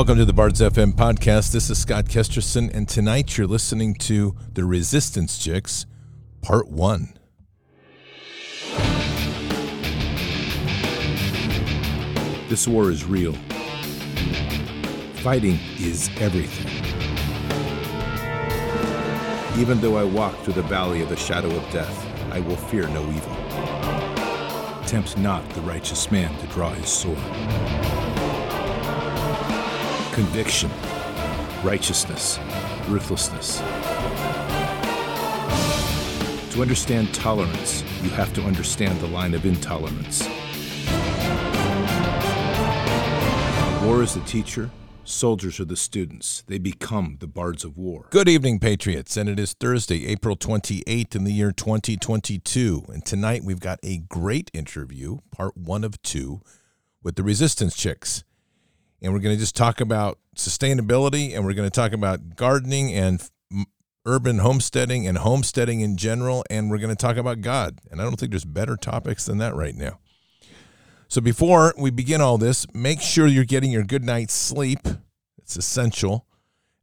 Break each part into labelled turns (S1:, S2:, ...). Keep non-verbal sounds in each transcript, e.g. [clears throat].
S1: Welcome to the Bards FM podcast. This is Scott Kesterson, and tonight you're listening to The Resistance Chicks, Part 1. This war is real. Fighting is everything. Even though I walk through the valley of the shadow of death, I will fear no evil. Tempt not the righteous man to draw his sword. Conviction, righteousness, ruthlessness. To understand tolerance, you have to understand the line of intolerance. War is the teacher, soldiers are the students. They become the bards of war. Good evening, Patriots. And it is Thursday, April 28th in the year 2022. And tonight we've got a great interview, part one of two, with the Resistance Chicks. And we're going to just talk about sustainability and we're going to talk about gardening and urban homesteading and homesteading in general. And we're going to talk about God. And I don't think there's better topics than that right now. So before we begin all this, make sure you're getting your good night's sleep. It's essential.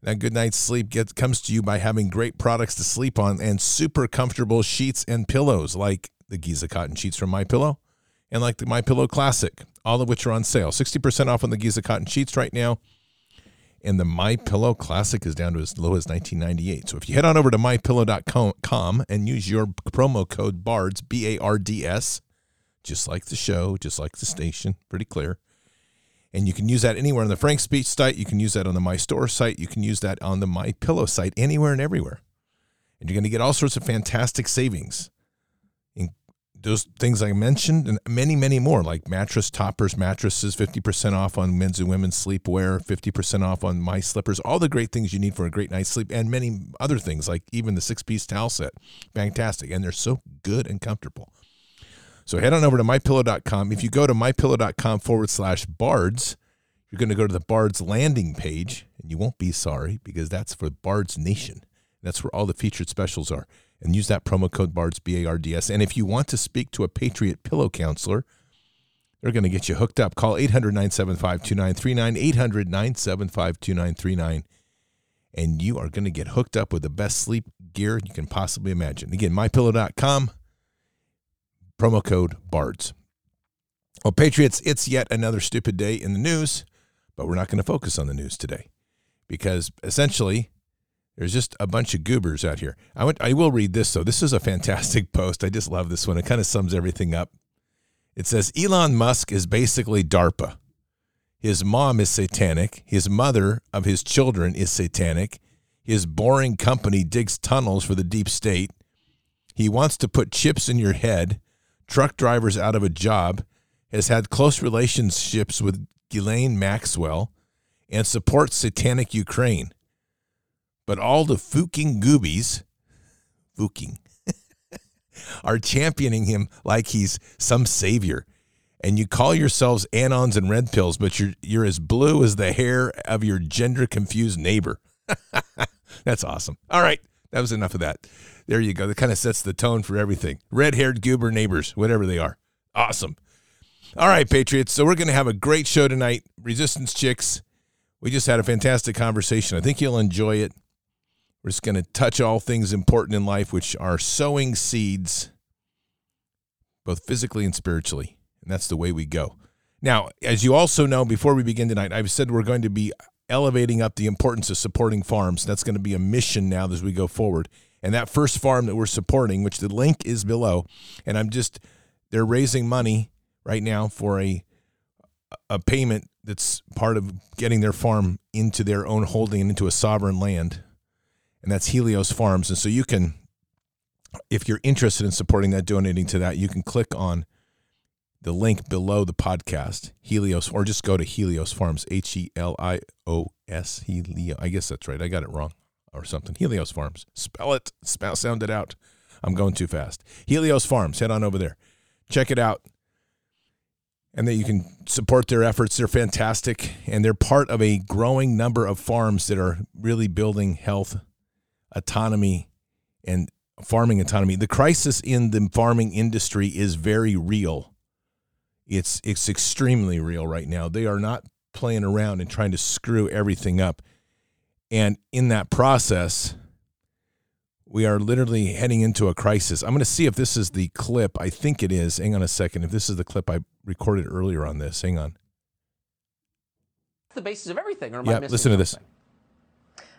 S1: That good night's sleep gets comes to you by having great products to sleep on and super comfortable sheets and pillows like the Giza cotton sheets from My Pillow and like the My Pillow Classic, all of which are on sale. 60% off on the Giza cotton sheets right now. And the My Pillow Classic is down to as low as 1998. So if you head on over to mypillow.com and use your promo code BARDS, B A R D S, just like the show, just like the station, pretty clear. And you can use that anywhere on the Frank Speech site. You can use that on the My Store site. You can use that on the My Pillow site, anywhere and everywhere. And you're going to get all sorts of fantastic savings. Those things I mentioned, and many, many more, like mattress toppers, mattresses, 50% off on men's and women's sleepwear, 50% off on my slippers, all the great things you need for a great night's sleep, and many other things, like even the six piece towel set. Fantastic. And they're so good and comfortable. So head on over to mypillow.com. If you go to mypillow.com forward slash bards, you're going to go to the Bards landing page, and you won't be sorry because that's for Bards Nation. That's where all the featured specials are. And use that promo code BARDS, B A R D S. And if you want to speak to a Patriot Pillow Counselor, they're going to get you hooked up. Call 800 975 2939, 800 975 2939, and you are going to get hooked up with the best sleep gear you can possibly imagine. Again, mypillow.com promo code BARDS. Well, Patriots, it's yet another stupid day in the news, but we're not going to focus on the news today because essentially there's just a bunch of goobers out here. I, went, I will read this, though. This is a fantastic [laughs] post. I just love this one. It kind of sums everything up. It says Elon Musk is basically DARPA. His mom is satanic. His mother of his children is satanic. His boring company digs tunnels for the deep state. He wants to put chips in your head truck drivers out of a job, has had close relationships with Ghislaine Maxwell, and supports satanic Ukraine. But all the fucking goobies, fucking, [laughs] are championing him like he's some savior. And you call yourselves anons and red pills, but you're you're as blue as the hair of your gender confused neighbor. [laughs] That's awesome. All right, that was enough of that. There you go. That kind of sets the tone for everything. Red haired goober neighbors, whatever they are. Awesome. All right, Patriots. So we're going to have a great show tonight. Resistance Chicks. We just had a fantastic conversation. I think you'll enjoy it. We're just going to touch all things important in life, which are sowing seeds, both physically and spiritually. And that's the way we go. Now, as you also know, before we begin tonight, I've said we're going to be elevating up the importance of supporting farms. That's going to be a mission now as we go forward. And that first farm that we're supporting, which the link is below, and I'm just they're raising money right now for a a payment that's part of getting their farm into their own holding and into a sovereign land. And that's Helios Farms. And so you can if you're interested in supporting that, donating to that, you can click on the link below the podcast, Helios, or just go to Helios Farms, H E L I O S, Helio. I guess that's right. I got it wrong or something. Helios Farms. Spell it. Spell, sound it out. I'm going too fast. Helios Farms. Head on over there. Check it out. And that you can support their efforts. They're fantastic. And they're part of a growing number of farms that are really building health, autonomy, and farming autonomy. The crisis in the farming industry is very real. It's it's extremely real right now. They are not playing around and trying to screw everything up. And in that process, we are literally heading into a crisis. I'm going to see if this is the clip. I think it is. Hang on a second. If this is the clip I recorded earlier on this, hang on.
S2: The basis of everything. Or am
S1: yeah,
S2: I missing
S1: listen to this.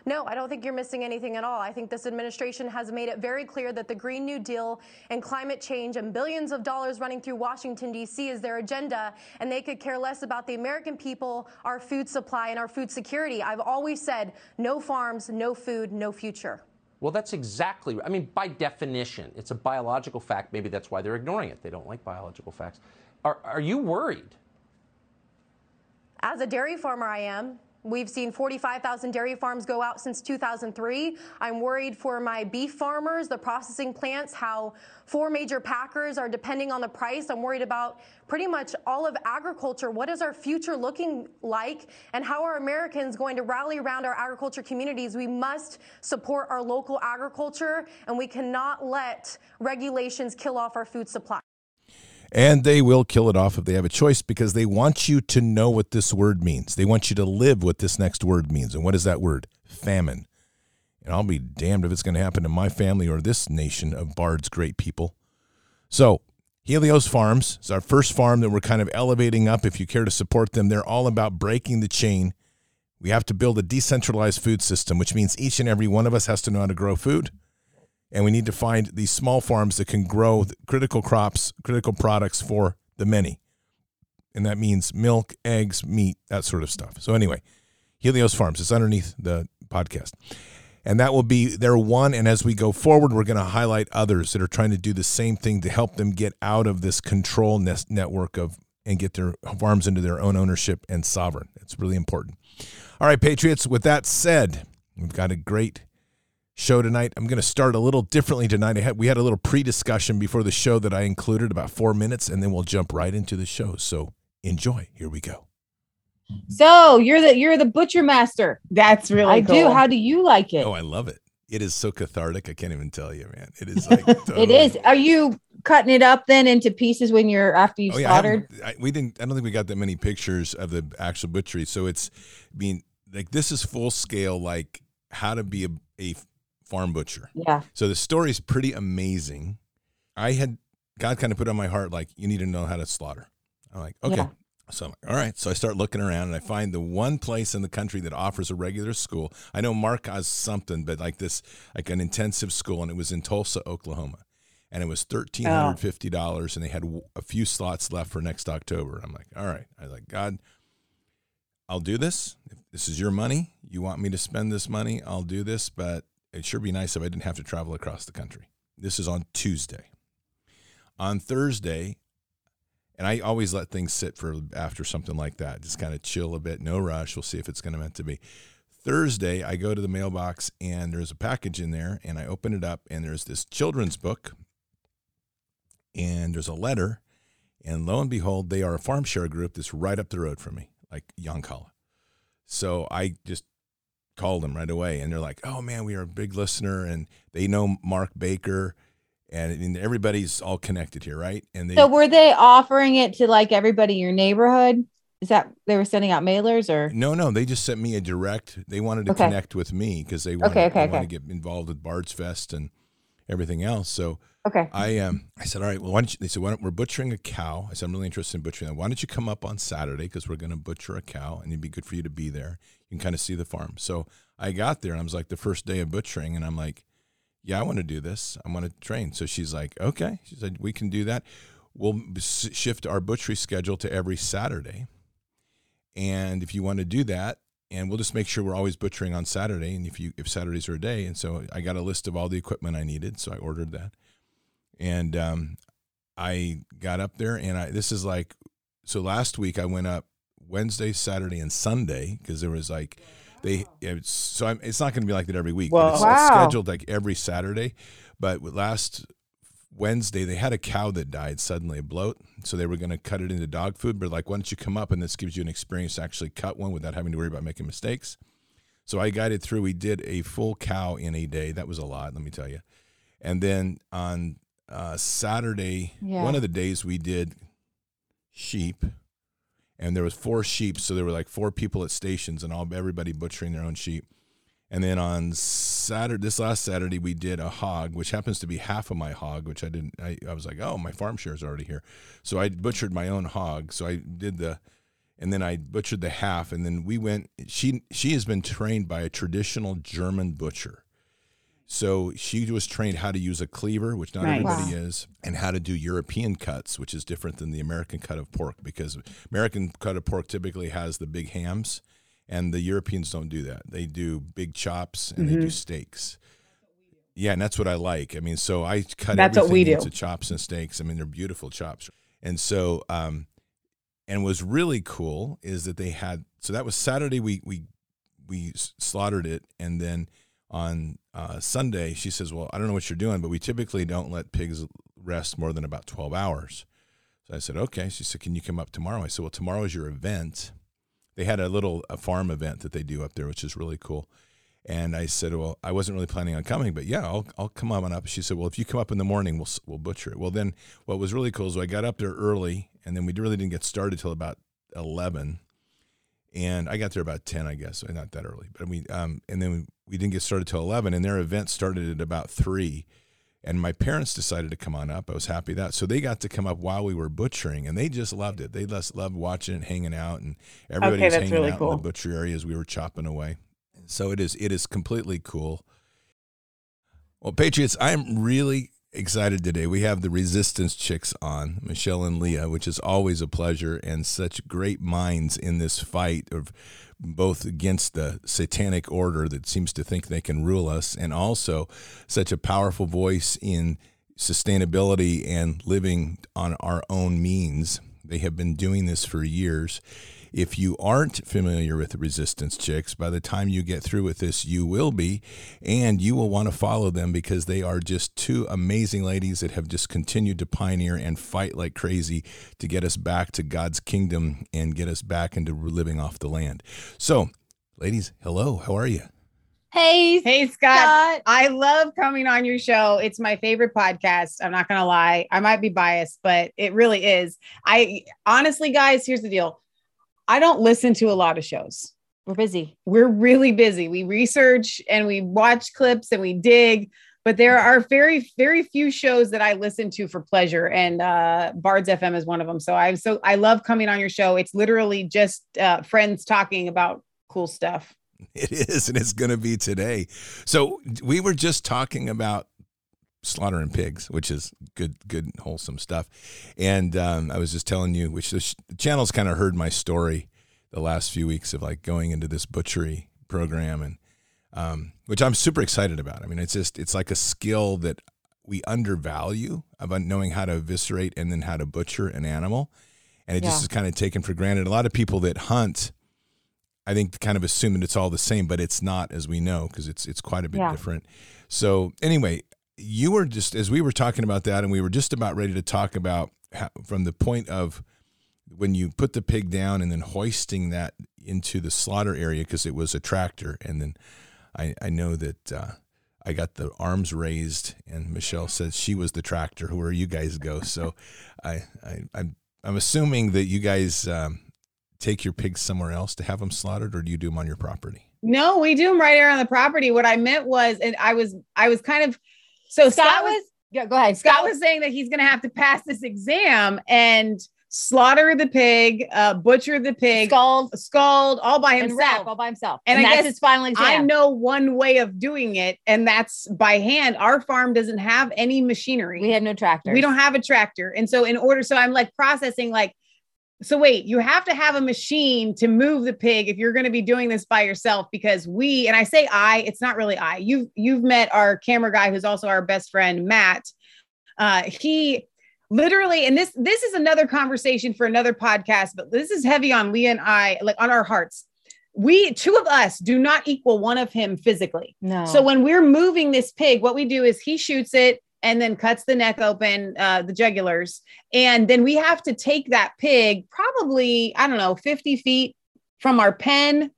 S3: No, I don't think you're missing anything at all. I think this administration has made it very clear that the Green New Deal and climate change and billions of dollars running through Washington, D.C. is their agenda, and they could care less about the American people, our food supply, and our food security. I've always said no farms, no food, no future.
S2: Well, that's exactly. I mean, by definition, it's a biological fact. Maybe that's why they're ignoring it. They don't like biological facts. Are, are you worried?
S3: As a dairy farmer, I am. We've seen 45,000 dairy farms go out since 2003. I'm worried for my beef farmers, the processing plants, how four major packers are depending on the price. I'm worried about pretty much all of agriculture. What is our future looking like? And how are Americans going to rally around our agriculture communities? We must support our local agriculture, and we cannot let regulations kill off our food supply.
S1: And they will kill it off if they have a choice because they want you to know what this word means. They want you to live what this next word means. And what is that word? Famine. And I'll be damned if it's going to happen to my family or this nation of Bard's great people. So, Helios Farms is our first farm that we're kind of elevating up. If you care to support them, they're all about breaking the chain. We have to build a decentralized food system, which means each and every one of us has to know how to grow food and we need to find these small farms that can grow critical crops, critical products for the many. And that means milk, eggs, meat, that sort of stuff. So, anyway, Helios Farms, it's underneath the podcast. And that will be their one. And as we go forward, we're going to highlight others that are trying to do the same thing to help them get out of this control network of and get their farms into their own ownership and sovereign. It's really important. All right, Patriots, with that said, we've got a great show tonight. I'm going to start a little differently tonight. Had, we had a little pre-discussion before the show that I included about four minutes, and then we'll jump right into the show. So enjoy. Here we go.
S4: So you're the you're the butcher master.
S5: That's really
S4: I
S5: cool.
S4: do. How do you like it?
S1: Oh, I love it. It is so cathartic. I can't even tell you, man. It is [laughs] like totally.
S4: It is. Are you cutting it up then into pieces when you're after you
S1: Oh, yeah, I
S4: slaughtered?
S1: haven't- I, we didn't. I don't think we got that many pictures of the actual butchery. So it's, I mean, like this is full scale, like how to be a, a farm butcher.
S4: yeah.
S1: So the story is pretty amazing. I had God kind of put on my heart like you need to know how to slaughter. I'm like, okay.
S4: Yeah.
S1: So I'm like, all right. So I start looking around and I find the one place in the country that offers a regular school. I know Mark has something, but like this, like an intensive school, and it was in Tulsa, Oklahoma, and it was oh. thirteen hundred fifty dollars, and they had a few slots left for next October. I'm like, all right. I was like, God, I'll do this. If this is your money, you want me to spend this money, I'll do this. But it'd sure be nice if I didn't have to travel across the country. This is on Tuesday. On Thursday, and I always let things sit for after something like that, just kind of chill a bit, no rush. We'll see if it's going to meant to be. Thursday, I go to the mailbox and there's a package in there, and I open it up, and there's this children's book, and there's a letter, and lo and behold, they are a farm share group that's right up the road from me, like Yoncalla. So I just called them right away, and they're like, "Oh man, we are a big listener, and they know Mark Baker, and, and everybody's all connected here, right?" And they
S4: So were they offering it to like everybody in your neighborhood? Is that they were sending out mailers or?
S1: No, no, they just sent me a direct. They wanted to
S4: Okay.
S1: connect with me because they wanted,
S4: Okay, okay,
S1: they want
S4: okay.
S1: to get involved with Bard's Fest and everything else. So
S4: Okay.
S1: I um I said, all right, well, why don't you? They said, why don't, we're butchering a cow. I said, I'm really interested in butchering. Why don't you come up on Saturday because we're going to butcher a cow and it'd be good for you to be there. You can kind of see the farm. So I got there and I was like the first day of butchering and I'm like, yeah, I want to do this. I want to train. So she's like, okay. She said, we can do that. We'll shift our butchery schedule to every Saturday. And if you want to do that, and we'll just make sure we're always butchering on Saturday. And if you if Saturdays are a day, and so I got a list of all the equipment I needed, so I ordered that. And um, I got up there, and I this is like so. Last week I went up Wednesday, Saturday, and Sunday because there was like they it's, so I'm, it's not going to be like that every week. but it's, it's
S4: Wow.
S1: scheduled like every Saturday. But last Wednesday they had a cow that died suddenly, a bloat. So they were going to cut it into dog food. But like, why don't you come up and this gives you an experience to actually cut one without having to worry about making mistakes. So I guided through. We did a full cow in a day. That was a lot, let me tell you. And then on uh, Saturday,
S4: Yeah.
S1: one of the days we did sheep, and there was four sheep, so there were like four people at stations, and all everybody butchering their own sheep. And then on Saturday, this last Saturday, we did a hog, which happens to be half of my hog, which I didn't. I, I was like, oh, my farm share is already here, so I butchered my own hog. So I did the, and then I butchered the half, and then we went. She she has been trained by a traditional German butcher, so she was trained how to use a cleaver, which not
S5: Nice.
S1: everybody
S4: Wow.
S1: is, and how to do European cuts, which is different than the American cut of pork because American cut of pork typically has the big hams, and the Europeans don't do that. They do big chops and they do steaks. Yeah, and that's what I like. I mean, so I cut
S5: That's what
S1: everything
S5: we do.
S1: into chops and steaks. I mean, they're beautiful chops. And so, um, and was really cool is that they had. So that was Saturday. We we we slaughtered it, and then on uh, Sunday she says, "Well, I don't know what you're doing, but we typically don't let pigs rest more than about 12 hours." So I said, "Okay." She said, "Can you come up tomorrow?" I said, "Well, tomorrow is your event." They had a little a farm event that they do up there, which is really cool. And I said, "Well, I wasn't really planning on coming, but yeah, I'll I'll come on up." She said, "Well, if you come up in the morning, we'll we'll butcher it." Well, then what was really cool is I got up there early, and then we really didn't get started till about eleven, and I got there about ten, I guess, not that early, but we um and then we, we didn't get started till eleven, and their event started at about three. And my parents decided to come on up. I was happy that. So they got to come up while we were butchering, and they just loved it. They just loved watching it, hanging out, and everybody
S5: Okay,
S1: was hanging
S5: really
S1: out in the butcher area as we were chopping away. So it is it is completely cool. Well, Patriots, I'm really excited today. We have the Resistance Chicks on, Michelle and Leah, which is always a pleasure, and such great minds in this fight of both against the satanic order that seems to think they can rule us, and also such a powerful voice in sustainability and living on our own means. They have been doing this for years. If you aren't familiar with Resistance Chicks, by the time you get through with this, you will be, and you will want to follow them because they are just two amazing ladies that have just continued to pioneer and fight like crazy to get us back to God's kingdom and get us back into living off the land. So, ladies, hello, how are you?
S4: Hey,
S5: Hey, Scott.
S4: Scott.
S5: I love coming on your show. It's my favorite podcast. I'm not going to lie. I might be biased, but it really is. I honestly, guys, here's the deal I don't listen to a lot of shows.
S4: We're busy.
S5: We're really busy. We research and we watch clips and we dig, but there are very, very few shows that I listen to for pleasure. And uh, Bards FM is one of them. So I'm so, I love coming on your show. It's literally just uh, friends talking about cool stuff. [laughs]
S1: It is, and it's going to be today. So we were just talking about slaughtering pigs, which is good, good, wholesome stuff. And um, I was just telling you, which the, sh- the channel's kind of heard my story the last few weeks of like going into this butchery program, and um, which I'm super excited about. I mean, it's just it's like a skill that we undervalue about knowing how to eviscerate and then how to butcher an animal, and it just is kind of taken for granted. A lot of people that hunt. I think kind of assume that it's all the same, but it's not, as we know, because it's it's quite a bit
S4: Yeah.
S1: different. So anyway, you were just as we were talking about that, and we were just about ready to talk about how, from the point of when you put the pig down and then hoisting that into the slaughter area because it was a tractor, and then I I know that. Uh, I got the arms raised, and Michelle said she was the tractor. Who where you guys go? So, [laughs] I, I I'm I'm assuming that you guys um, take your pigs somewhere else to have them slaughtered, or do you do them on your property?
S5: No, we do them right here on the property. What I meant was, and I was, I was kind of, so Scott,
S4: Scott
S5: was,
S4: was. Yeah, go ahead.
S5: Scott was saying that he's going to have to pass this exam and slaughter the pig, uh, butcher the pig,
S4: Scald
S5: scald all by himself.
S4: all by himself.
S5: And
S4: And,
S5: I
S4: that's
S5: guess
S4: his final exam.
S5: I know one way of doing it, and that's by hand. Our farm doesn't have any machinery.
S4: We have no tractor.
S5: We don't have a tractor. And so in order, so I'm like processing like, so wait, you have to have a machine to move the pig if you're going to be doing this by yourself because we, and I say I, it's not really I. You've you've met our camera guy who's also our best friend, Matt. Uh, he literally, and this this is another conversation for another podcast, but this is heavy on Leah and I, like on our hearts. We two of us do not equal one of him physically.
S4: No.
S5: So when we're moving this pig, what we do is he shoots it and then cuts the neck open, uh, the jugulars, and then we have to take that pig probably I don't know 50 feet from our pen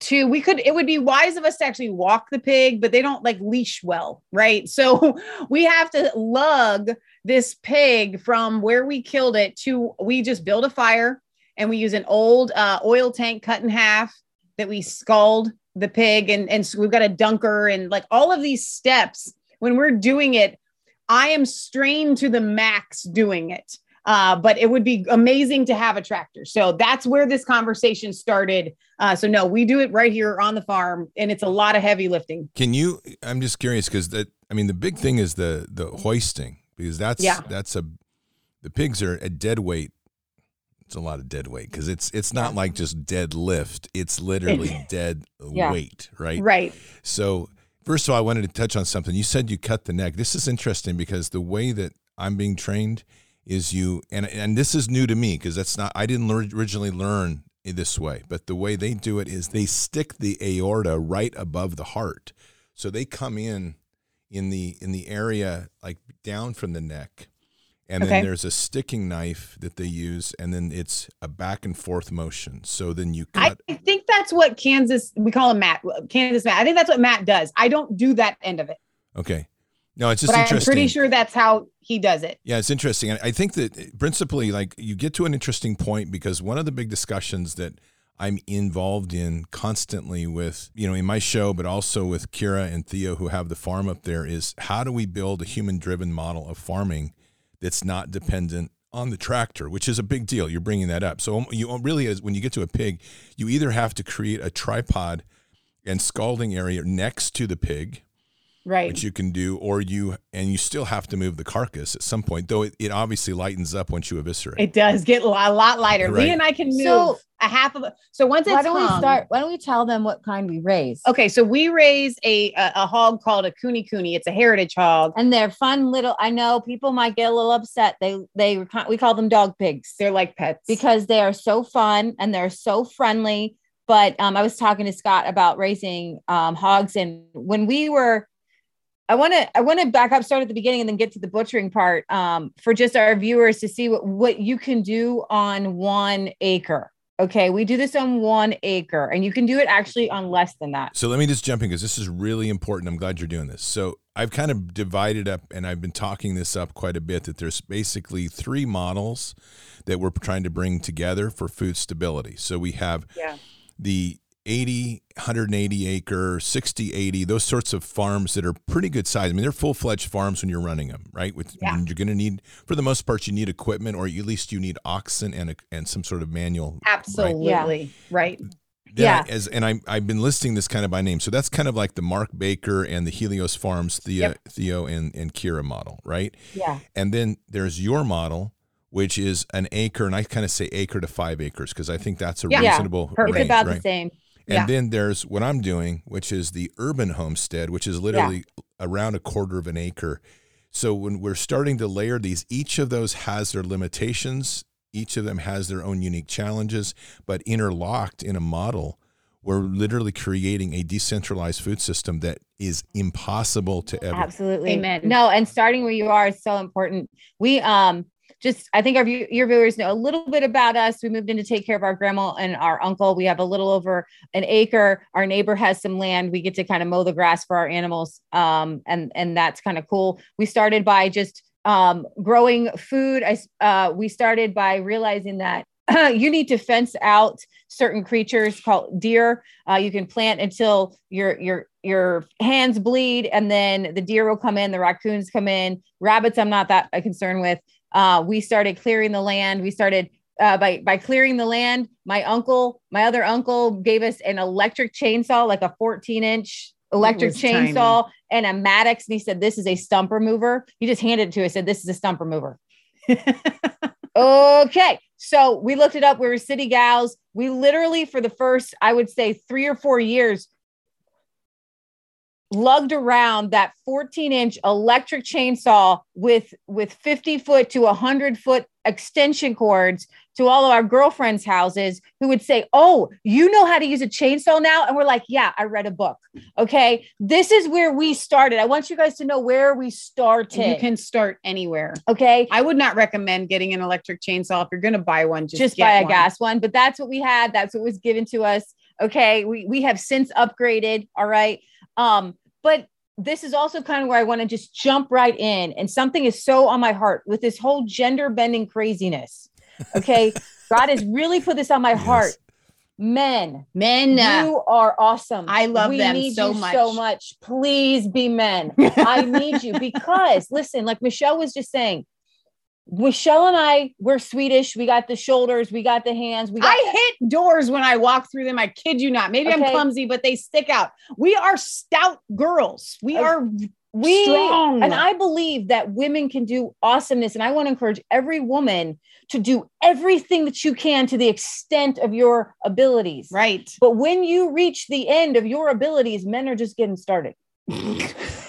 S5: to we could it would be wise of us to actually walk the pig but they don't like leash well right? [laughs] So we have to lug this pig from where we killed it to we just build a fire and we use an old uh, oil tank cut in half that we scald the pig. And and so we've got a dunker and like all of these steps when we're doing it i am strained to the max doing it uh, but it would be amazing to have a tractor so that's where this conversation started uh, so no we do it right here on the farm and it's a lot of heavy lifting
S1: Can you? I'm just curious because that. I mean, the big thing is the the hoisting because that's
S5: Yeah.
S1: that's a the pigs are a dead weight. It's a lot of dead weight because it's it's not like just dead lift. It's literally [laughs] dead
S4: Yeah.
S1: weight, right?
S5: right
S1: So first of all, I wanted to touch on something. You said you cut the neck. This is interesting because the way that I'm being trained is you and and this is new to me because that's not I didn't originally learn this way, but the way they do it is they stick the aorta right above the heart. So they come in in the in the area like down from the neck. And
S5: Okay.
S1: then there's a sticking knife that they use, and then it's a back and forth motion. So then you cut.
S5: I think that's what Kansas, we call him Matt, Kansas Matt. I think that's what Matt does. I don't do that end of it,
S1: okay. No, it's just
S5: but I'm pretty sure that's how he does it.
S1: Yeah, it's interesting. I I think that eh, principally, like, you get to an interesting point because one of the big discussions that I'm involved in constantly with, you know, in my show, but also with Kira and Theo, who have the farm up there, is how do we build a human driven model of farming that's not dependent on the tractor, which is a big deal. You're bringing that up. So, um, you really, is when you get to a pig, you either have to create a tripod and scalding area next to the pig
S5: Right.
S1: which you can do, or you and you still have to move the carcass at some point, though it, it obviously lightens up once you eviscerate.
S5: It does get a lot, lighter.
S1: Right.
S5: Lee and I can move
S4: So-
S5: a half of. So once it's
S4: Why don't we start? Why don't we tell them what kind we raise?
S5: Okay, so we raise a a, a hog called a kune kune. It's a heritage hog.
S4: And they're fun little. I know people might get a little upset. They they we call them dog pigs
S5: They're like pets
S4: because they are so fun and they're so friendly. But um, I was talking to Scott about raising um, hogs, and when we were, I want to I want to back up, start at the beginning, and then get to the butchering part um, for just our viewers to see what what you can do on one acre. Okay, we do this on one acre, and you can do it actually on less than that.
S1: So let me just jump in because this is really important. I'm glad you're doing this. So I've kind of divided up, and I've been talking this up quite a bit. That there's basically three models that we're trying to bring together for food stability. So we have
S5: Yeah.
S1: the 80, 180 acre, 60, 80, those sorts of farms that are pretty good size. I mean, they're full fledged farms when you're running them, right? With,
S5: Yeah.
S1: You're going to need, for the most part, you need equipment or at least you need oxen and a, and some sort of manual.
S5: Absolutely right.
S1: Then
S4: Yeah.
S1: I, as and I I've been listing this kind of by name. So that's kind of like the Mark Baker and the Helios Farms Theo,
S5: Yep.
S1: Theo and and Kira model, right?
S4: Yeah,
S1: And then there's your model, which is an acre, and I kind of say acre to five acres because I think that's a
S5: Yeah.
S4: Yeah.
S1: reasonable
S5: Perfect.
S4: it's
S1: range,
S4: about
S1: right?
S4: the same.
S1: And
S5: Yeah.
S1: then there's what I'm doing, which is the urban homestead, which is literally around a quarter of an acre. So when we're starting to layer these, each of those has their limitations. Each of them has their own unique challenges, but interlocked in a model, we're literally creating a decentralized food system that is impossible to ever.
S4: Absolutely.
S5: Amen.
S4: No, and starting where you are is so important. We um just I think our view, your viewers know a little bit about us. We moved in to take care of our grandma and our uncle. We have a little over an acre. Our neighbor has some land. We get to kind of mow the grass for our animals. Um, and and that's kind of cool. We started by just um growing food. I uh we started by realizing that [clears throat] you need to fence out certain creatures called deer. Uh, you can plant until your your your hands bleed, and then the deer will come in. The raccoons come in. Rabbits, I'm not that concerned with. Uh, we started clearing the land. We started uh, by by clearing the land. My uncle, my other uncle, gave us an electric chainsaw, like a 14 inch electric
S5: was tiny.
S4: chainsaw, and a mattock. And he said, "This is a stump remover." He just handed it to us. Said, "This is a stump remover." [laughs] Okay. So we looked it up. We were city gals. We literally, for the first, I would say, three or four years, lugged around that 14 inch electric chainsaw with with 50 foot to 100 foot extension cords to all of our girlfriends houses who would say oh you know how to use a chainsaw now and we're like yeah i read a book okay this is where we started i want you guys to know where we started
S5: You can start anywhere.
S4: okay
S5: I would not recommend getting an electric chainsaw if you're going to buy one. Just,
S4: just,
S5: get
S4: buy a
S5: one.
S4: gas one. But that's what we had. That's what was given to us. Okay. We we have since upgraded. All right. Um, but this is also kind of where I want to just jump right in. And something is so on my heart with this whole gender bending craziness. Okay. [laughs] God has really put this on my
S1: Yes.
S4: heart. Men,
S5: Men, uh,
S4: you are awesome.
S5: I love
S4: we
S5: them
S4: need
S5: so
S4: you
S5: much.
S4: So much. Please be men. [laughs] I need you because listen, like Michelle was just saying, Michelle and I, we're Swedish. We got the shoulders, we got the hands, we got
S5: I hit doors when I walk through them. I kid you not. Maybe I'm clumsy, but they stick out. We are stout girls. We are
S4: we
S5: strong.
S4: and I believe that women can do awesomeness. And I want to encourage every woman to do everything that you can to the extent of your abilities.
S5: right.
S4: But when you reach the end of your abilities, men are just getting started. [laughs]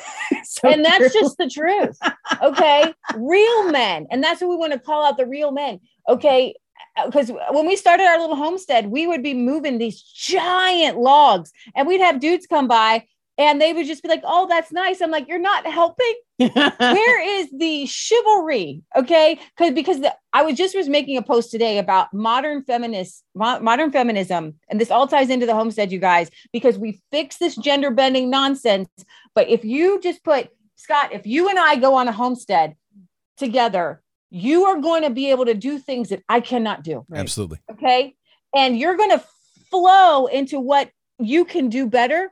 S5: So
S4: and that's
S5: true.
S4: just the truth. Okay. real men. And that's what we want to call out the real men. Okay. Uh, because when we started our little homestead, we would be moving these giant logs and we'd have dudes come by and they would just be like, Oh, that's nice. I'm like, You're not helping. [laughs] Where is the chivalry? Okay. Because because the, I was just was making a post today about modern feminists, mo- modern feminism, and this all ties into the homestead, you guys, because we fix this gender bending nonsense. But if you just put Scott, if you and I go on a homestead together, you are going to be able to do things that I cannot do.
S1: Absolutely.
S4: Okay. And you're going to flow into what you can do better.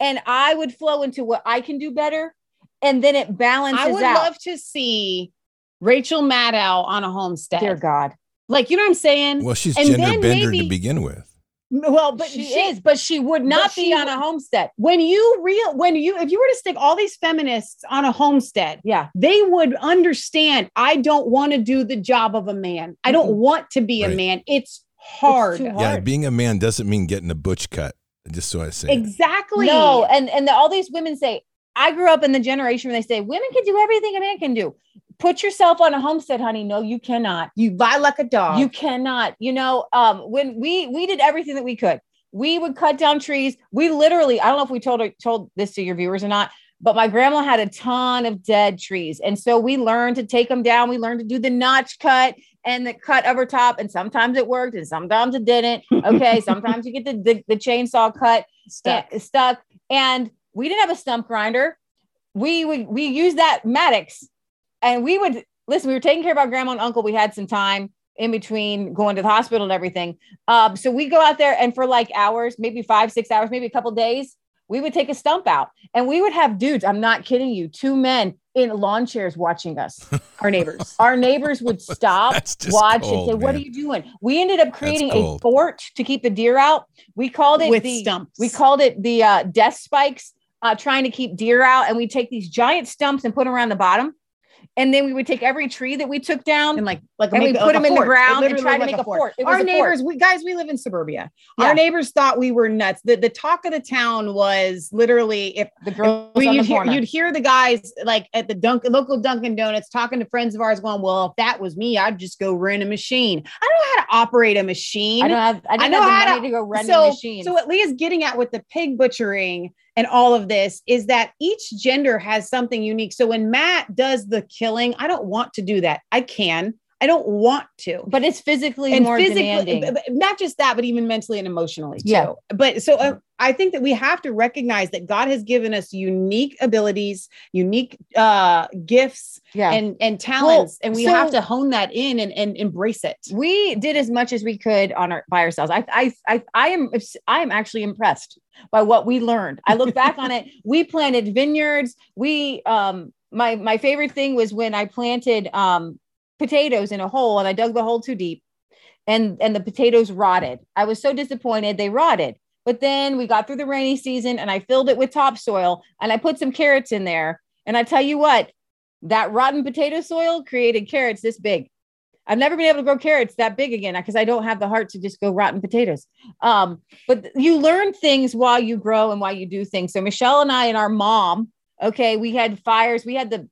S4: And I would flow into what I can do better. And then it balances
S5: I would
S4: out.
S5: love to see Rachel Maddow on a homestead.
S4: Dear God.
S5: Like, you know what I'm saying?
S1: Well, she's
S5: And
S1: gender
S5: then
S1: bender
S5: maybe-
S1: to begin with.
S5: well, but
S4: But she,
S5: she,
S4: is, but she would not
S5: but
S4: be
S5: she
S4: on
S5: would-
S4: a homestead.
S5: when you real when you if you were to stick all these feminists on a homestead,
S4: Yeah.
S5: they would understand I don't want to do the job of a man. I don't want to be a man. It's hard.
S4: too
S1: Yeah,
S4: hard.
S1: being a man doesn't mean getting a butch cut. Just so I say. it.
S5: Exactly.
S4: No. And, and the, all these women say, I grew up in the generation where they say women can do everything a man can do. Put yourself on a homestead, honey. No, you cannot.
S5: you lie like a dog.
S4: You cannot. You know, um, when we we did everything that we could. We would cut down trees. We literally, I don't know if we told told this to your viewers or not, but my grandma had a ton of dead trees. And so we learned to take them down. We learned to do the notch cut and the cut over top. And sometimes it worked and sometimes it didn't. Okay. [laughs] sometimes you get the, the, the chainsaw cut
S5: stuck.
S4: and- stuck. And we didn't have a stump grinder. We would we used that mattock, and we would listen. We were taking care of our grandma and uncle. We had some time in between going to the hospital and everything. Um, so we go out there, and for like hours, maybe five, six hours, maybe a couple days, we would take a stump out, and we would have dudes. I'm not kidding you, two men in lawn chairs watching us. [laughs]
S5: Our neighbors.
S4: Our neighbors would stop,
S1: That's
S4: watch,
S1: cold,
S4: and say, "What are you doing?" We ended up creating a fort to keep the deer out. We called it
S5: With
S4: the
S5: stumps.
S4: we called it the uh, death spikes, uh, trying to keep deer out. And we take these giant stumps and put them around the bottom. And then we would take every tree that we took down
S5: and like like
S4: and we put them in the
S5: fort.
S4: Ground and try to
S5: like
S4: make a fort.
S5: Our neighbors,
S4: fort.
S5: we guys, we live in suburbia.
S4: Yeah.
S5: Our neighbors thought we were nuts. The the talk of the town was literally if
S4: The girls
S5: you'd, hear, you'd hear the guys like at the Dunkin' local Dunkin' Donuts talking to friends of ours, going, "Well, if that was me, I'd just go rent a machine. I don't know how to operate a machine.
S4: I don't have. I didn't
S5: know
S4: have
S5: how
S4: the
S5: to-
S4: money to, go rent
S5: so,
S4: a machine.
S5: So what Leah's getting at with the pig butchering and all of this is that each gender has something unique. So when Matt does the killing, I don't want to do that. I can. I don't want to.
S4: but it's physically
S5: And
S4: more
S5: physically,
S4: demanding.
S5: not just that, but even mentally and emotionally too.
S4: Yeah.
S5: But so uh, I think that we have to recognize that God has given us unique abilities, unique uh, gifts,
S4: yeah.
S5: and and talents, and we
S4: so-
S5: have to hone that in and, and embrace it.
S4: we did as much as we could on our by ourselves. I I I, I am I am actually impressed by what we learned. I look back on it. [laughs] We planted vineyards. We um my my favorite thing was when I planted um potatoes in a hole and I dug the hole too deep and and the potatoes rotted. I was so disappointed they rotted. But then we got through the rainy season and I filled it with topsoil and I put some carrots in there. And I tell you what, that rotten potato soil created carrots this big. I've never been able to grow carrots that big again because I don't have the heart to just go rotten potatoes. Um, but you learn things while you grow and while you do things. So Michelle and I and our mom, okay, we had fires. We had the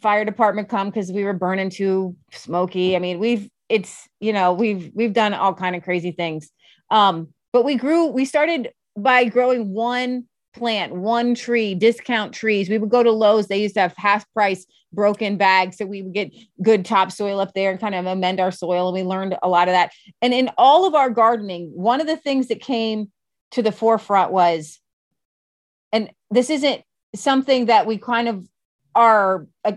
S4: fire department come because we were burning too smoky. I mean, we've it's you know we've we've done all kind of crazy things. Um, but we grew. We started by growing one plant, one tree, discount trees. We would go to Lowe's. They used to have half price broken bags. So we would get good topsoil up there and kind of amend our soil. And we learned a lot of that. And in all of our gardening, one of the things that came to the forefront was, and this isn't something that we kind of are, uh,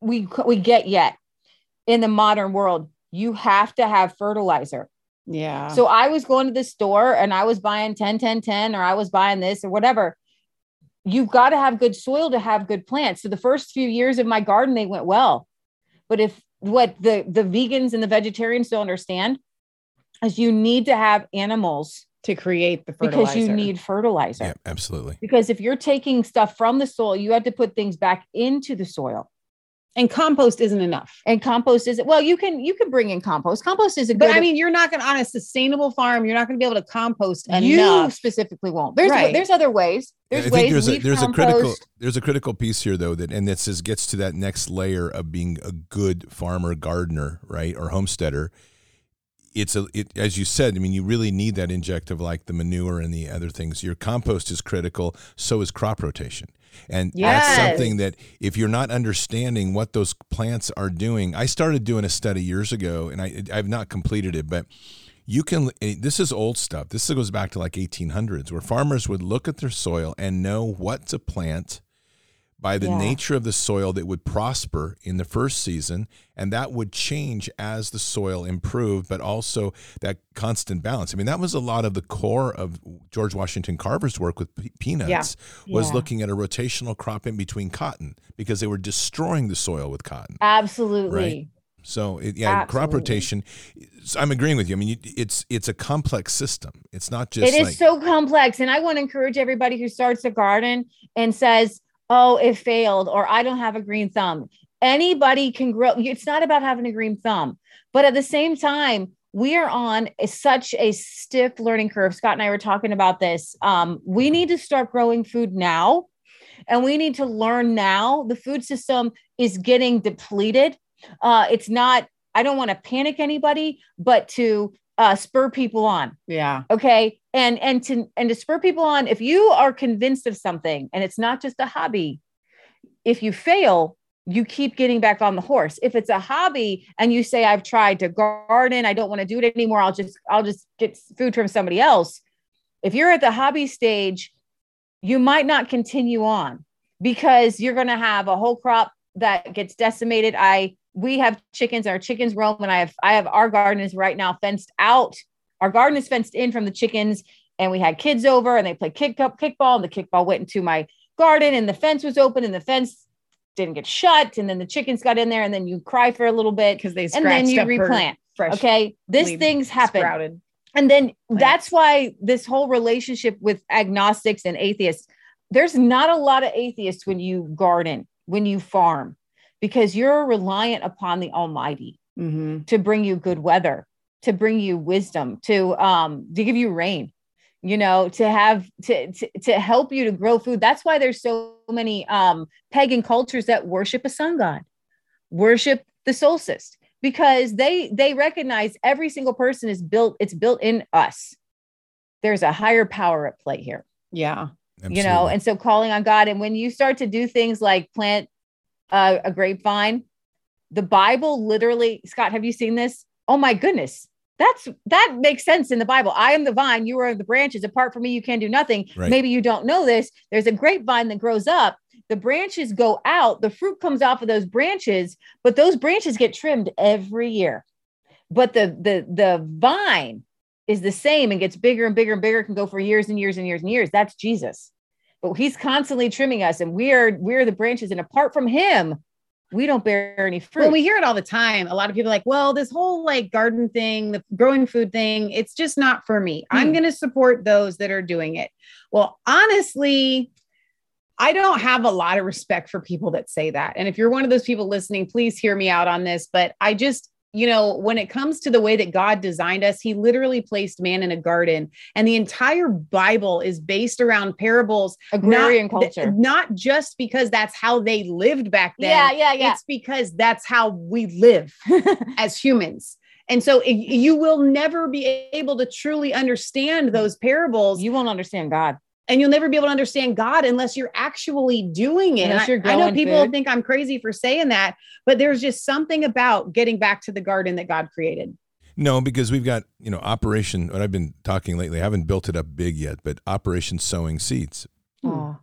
S4: we, we get yet in the modern world. you have to have fertilizer.
S5: Yeah.
S4: So I was going to the store and I was buying 10, 10, 10, or I was buying this or whatever. You've got to have good soil to have good plants. So the first few years of my garden, they went well. But if what the, the vegans and the vegetarians don't understand is you need to have animals
S5: to create the fertilizer.
S4: because you need fertilizer.
S1: Yeah, absolutely.
S4: Because if you're taking stuff from the soil, you have to put things back into the soil.
S5: and compost isn't enough.
S4: And compost is well, you can you can bring in compost. Compost is a good.
S5: But I mean, you're not going to on a sustainable farm. You're not going to be able to compost
S4: And
S5: you
S4: specifically won't. There's
S5: Right.
S4: there's other ways.
S1: Yeah,
S4: There's
S1: I
S4: ways.
S1: think there's a
S4: leaf
S1: there's a
S4: compost.
S1: critical there's a critical piece here though that and this is gets to that next layer of being a good farmer gardener right or homesteader. It's a it as you said. I mean, you really need that inject of like the manure and the other things. Your compost is critical. So is crop rotation. And that's something that if you're not understanding what those plants are doing, I started doing a study years ago, and I I've not completed it, but you can eh, this is old stuff this goes back to like 1800s where farmers would look at their soil and know what to plant by the
S4: Yeah.
S1: nature of the soil that would prosper in the first season and that would change as the soil improved but also that constant balance i mean that was a lot of the core of george washington carver's work with pe- peanuts was
S4: Yeah.
S1: looking at a rotational crop in between cotton because they were destroying the soil with cotton
S4: Absolutely. right?
S1: so it, yeah, crop
S4: Absolutely.
S1: rotation. I'm agreeing with you. I mean, you, it's it's a complex system. It's not just
S4: It is
S1: like
S4: so complex. And I want to encourage everybody who starts a garden and says, oh, it failed, or I don't have a green thumb. Anybody can grow. It's not about having a green thumb. But at the same time, we are on a, such a stiff learning curve. Scott and I were talking about this. Um, we need to start growing food now. And we need to learn now. The food system is getting depleted. Uh, it's not, I don't want to panic anybody, but to uh, spur people on
S5: yeah.
S4: okay and and to and to spur people on if you are convinced of something and it's not just a hobby if you fail you keep getting back on the horse if it's a hobby and you say i've tried to garden i don't want to do it anymore i'll just i'll just get food from somebody else if you're at the hobby stage you might not continue on because you're going to have a whole crop that gets decimated i we have chickens our chickens roam and i have i have our garden is right now fenced out our garden is fenced in from the chickens and we had kids over and they played kick up kickball and the kickball went into my garden and the fence was open and the fence didn't get shut and then the chickens got in there and then you cry for a little bit
S5: Because they
S4: and then you replant
S5: fresh
S4: okay this things happen
S5: sprouted.
S4: and then
S5: plants.
S4: that's why this whole relationship with agnostics and atheists, there's not a lot of atheists when you garden, when you farm, because you're reliant upon the Almighty
S5: Mhm.
S4: to bring you good weather, to bring you wisdom, to um to give you rain, you know, to have to to, to help you to grow food. That's why there's so many um pagan cultures that worship a sun god, worship the solstice because they they recognize every single person is built it's built in us there's a higher power at play here
S5: Yeah.
S4: You know and so calling on god. And when you start to do things like plant uh, a grapevine the bible literally scott have you seen this? Oh my goodness. That's that makes sense in the bible. I am the vine you are the branches. Apart from me you can do nothing.
S1: Right.
S4: maybe you don't know this. There's a grapevine that grows up. The branches go out. The fruit comes off of those branches but those branches get trimmed every year. But the the the vine is the same and gets bigger and bigger and bigger can go for years and years and years and years that's jesus but he's constantly trimming us and we're we're the branches and apart from him we don't bear any fruit
S5: Well, we hear it all the time. A lot of people are like, well, this whole like garden thing, the growing food thing, it's just not for me. I'm
S4: Hmm.
S5: going to support those that are doing it. Well, honestly, I don't have a lot of respect for people that say that. And if you're one of those people listening, please hear me out on this. But I just, you know, when it comes to the way that God designed us, He literally placed man in a garden. And the entire Bible is based around parables
S4: agrarian
S5: not,
S4: culture
S5: not just because that's how they lived back then.
S4: yeah yeah yeah
S5: It's because that's how we live [laughs] as humans. And so it- you will never be able to truly understand those parables
S4: you won't understand god
S5: and you'll never be able to understand God unless you're actually doing it. I-
S4: you're
S5: I, know people
S4: food.
S5: think I'm crazy for saying that, but there's just something about getting back to the garden that God created.
S1: no, because we've got you know Operation. What I've been talking lately, I haven't built it up big yet, but Operation Sowing Seeds.
S4: Oh,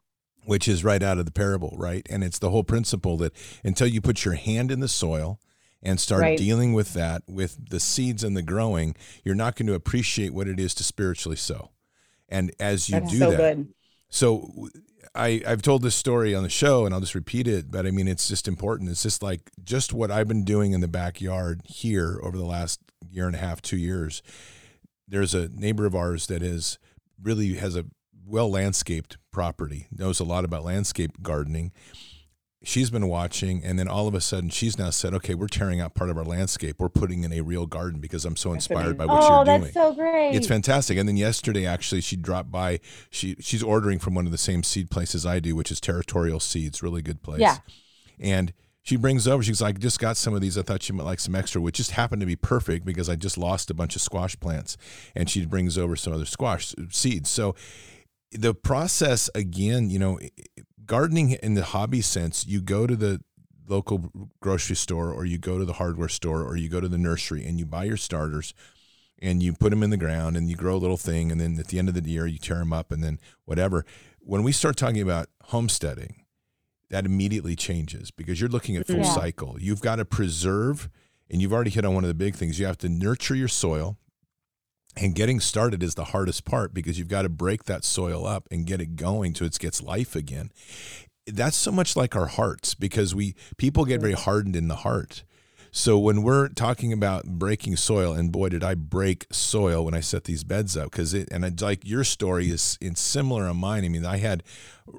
S1: which is right out of the parable, right? And it's the whole principle that until you put your hand in the soil and start
S5: Right.
S1: dealing with that with the seeds and the growing, you're not going to appreciate what it is to spiritually sow. And as you
S5: That's
S1: do
S5: so
S1: that,
S5: good.
S1: so I, I've told this story on the show and I'll just repeat it, but I mean, it's just important. It's just like just what I've been doing in the backyard here over the last year and a half, two years. There's a neighbor of ours that is really has a well landscaped property, knows a lot about landscape gardening. She's been watching, and then all of a sudden, she's now said, "Okay, we're tearing out part of our landscape. We're putting in a real garden because I'm so inspired by what
S4: oh,
S1: you're doing.
S4: Oh, that's so great.
S1: It's fantastic. And then yesterday, actually, she dropped by. She she's ordering from one of the same seed places I do, which is Territorial Seeds, really good place.
S4: Yeah.
S1: And she brings over. She's like, just got some of these. I thought you might like some extra, which just happened to be perfect because I just lost a bunch of squash plants, and she brings over some other squash uh, seeds. So the process again, you know, gardening in the hobby sense, you go to the local grocery store or you go to the hardware store or you go to the nursery and you buy your starters and you put them in the ground and you grow a little thing and then at the end of the year you tear them up and then whatever. When we start talking about homesteading that immediately changes because you're looking at full
S4: Yeah.
S1: cycle. You've got to preserve and you've already hit on one of the big things. You have to nurture your soil and getting started is the hardest part because you've got to break that soil up and get it going so it gets life again that's so much like our hearts because we people get very hardened in the heart so when we're talking about breaking soil, and boy, did I break soil when I set these beds up because it and it's like your story is in similar on mine. I mean, I had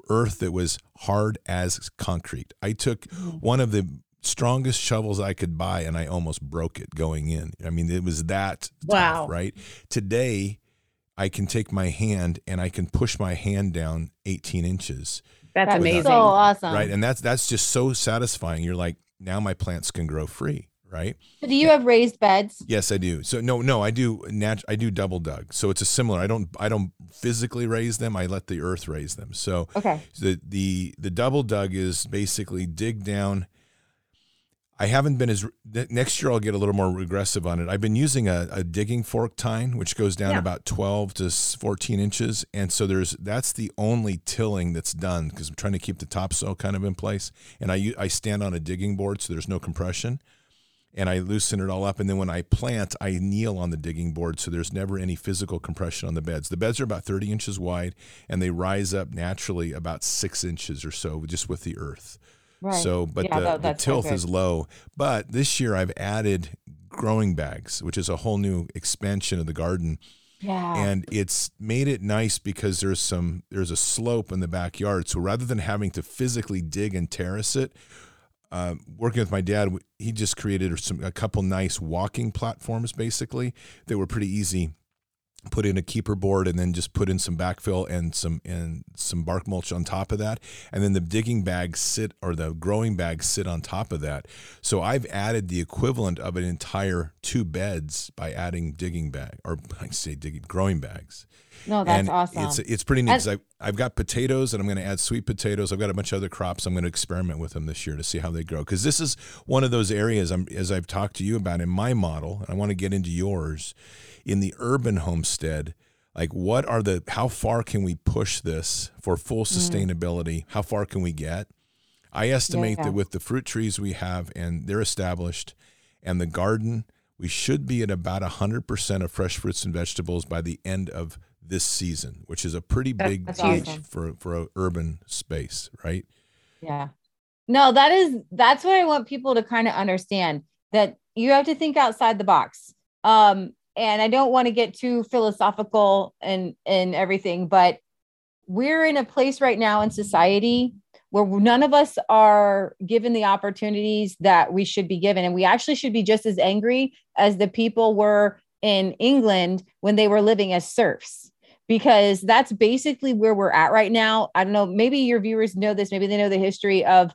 S1: earth that was hard as concrete. I took mm. one of the strongest shovels I could buy and I almost broke it going in. I mean, it was that
S5: Wow.
S1: tough, right? Today, I can take my hand and I can push my hand down 18 inches
S5: That's
S4: That's
S5: amazing.
S4: so awesome.
S1: right and that's that's just so satisfying you're like now my plants can grow free right
S4: So do you have raised beds?
S1: yes i do so no no i do nat- i do double dug so it's a similar i don't i don't physically raise them i let the earth raise them so
S4: Okay.
S1: the the the double dug is basically dig down I haven't been as next year. I'll get a little more regressive on it. I've been using a, a digging fork tine, which goes down
S5: Yeah.
S1: about twelve to fourteen inches, and so there's that's the only tilling that's done because I'm trying to keep the topsoil kind of in place. And I I stand on a digging board, so there's no compression, and I loosen it all up. And then when I plant, I kneel on the digging board, so there's never any physical compression on the beds. The beds are about 30 inches wide, and they rise up naturally about six inches or so just with the earth.
S4: Right.
S1: So, but
S4: Yeah,
S1: the,
S4: that-
S1: the
S4: that's so
S1: tilth is low. But this year I've added growing bags, which is a whole new expansion of the garden,
S4: yeah.
S1: and it's made it nice because there's some there's a slope in the backyard. So rather than having to physically dig and terrace it, uh, working with my dad, he just created some a couple nice walking platforms basically that were pretty easy. Put in a keeper board and then just put in some backfill and some and some bark mulch on top of that, and then the digging bags sit or the growing bags sit on top of that. So I've added the equivalent of an entire two beds by adding digging bag or [laughs] I say digging growing bags
S4: no, that's
S1: and
S4: awesome.
S1: It's it's pretty neat. I've, I've got potatoes, and I'm going to add sweet potatoes. I've got a bunch of other crops. I'm going to experiment with them this year to see how they grow. Because this is one of those areas, I'm, as I've talked to you about in my model, and I want to get into yours. In the urban homestead, like what are the how far can we push this for full
S4: Mm.
S1: sustainability? How far can we get? I estimate
S4: Yeah.
S1: that with the fruit trees we have and they're established, and the garden, we should be at about 100% of fresh fruits and vegetables by the end of this season, which is a pretty
S5: That's
S1: big
S4: huge.
S1: for for an urban space, right?
S4: Yeah. No, that is that's what I want people to kind of understand that you have to think outside the box. Um and I don't want to get too philosophical and and everything, but we're in a place right now in society where none of us are given the opportunities that we should be given and we actually should be just as angry as the people were in England when they were living as serfs because that's basically where we're at right now. I don't know, maybe your viewers know this, maybe they know the history of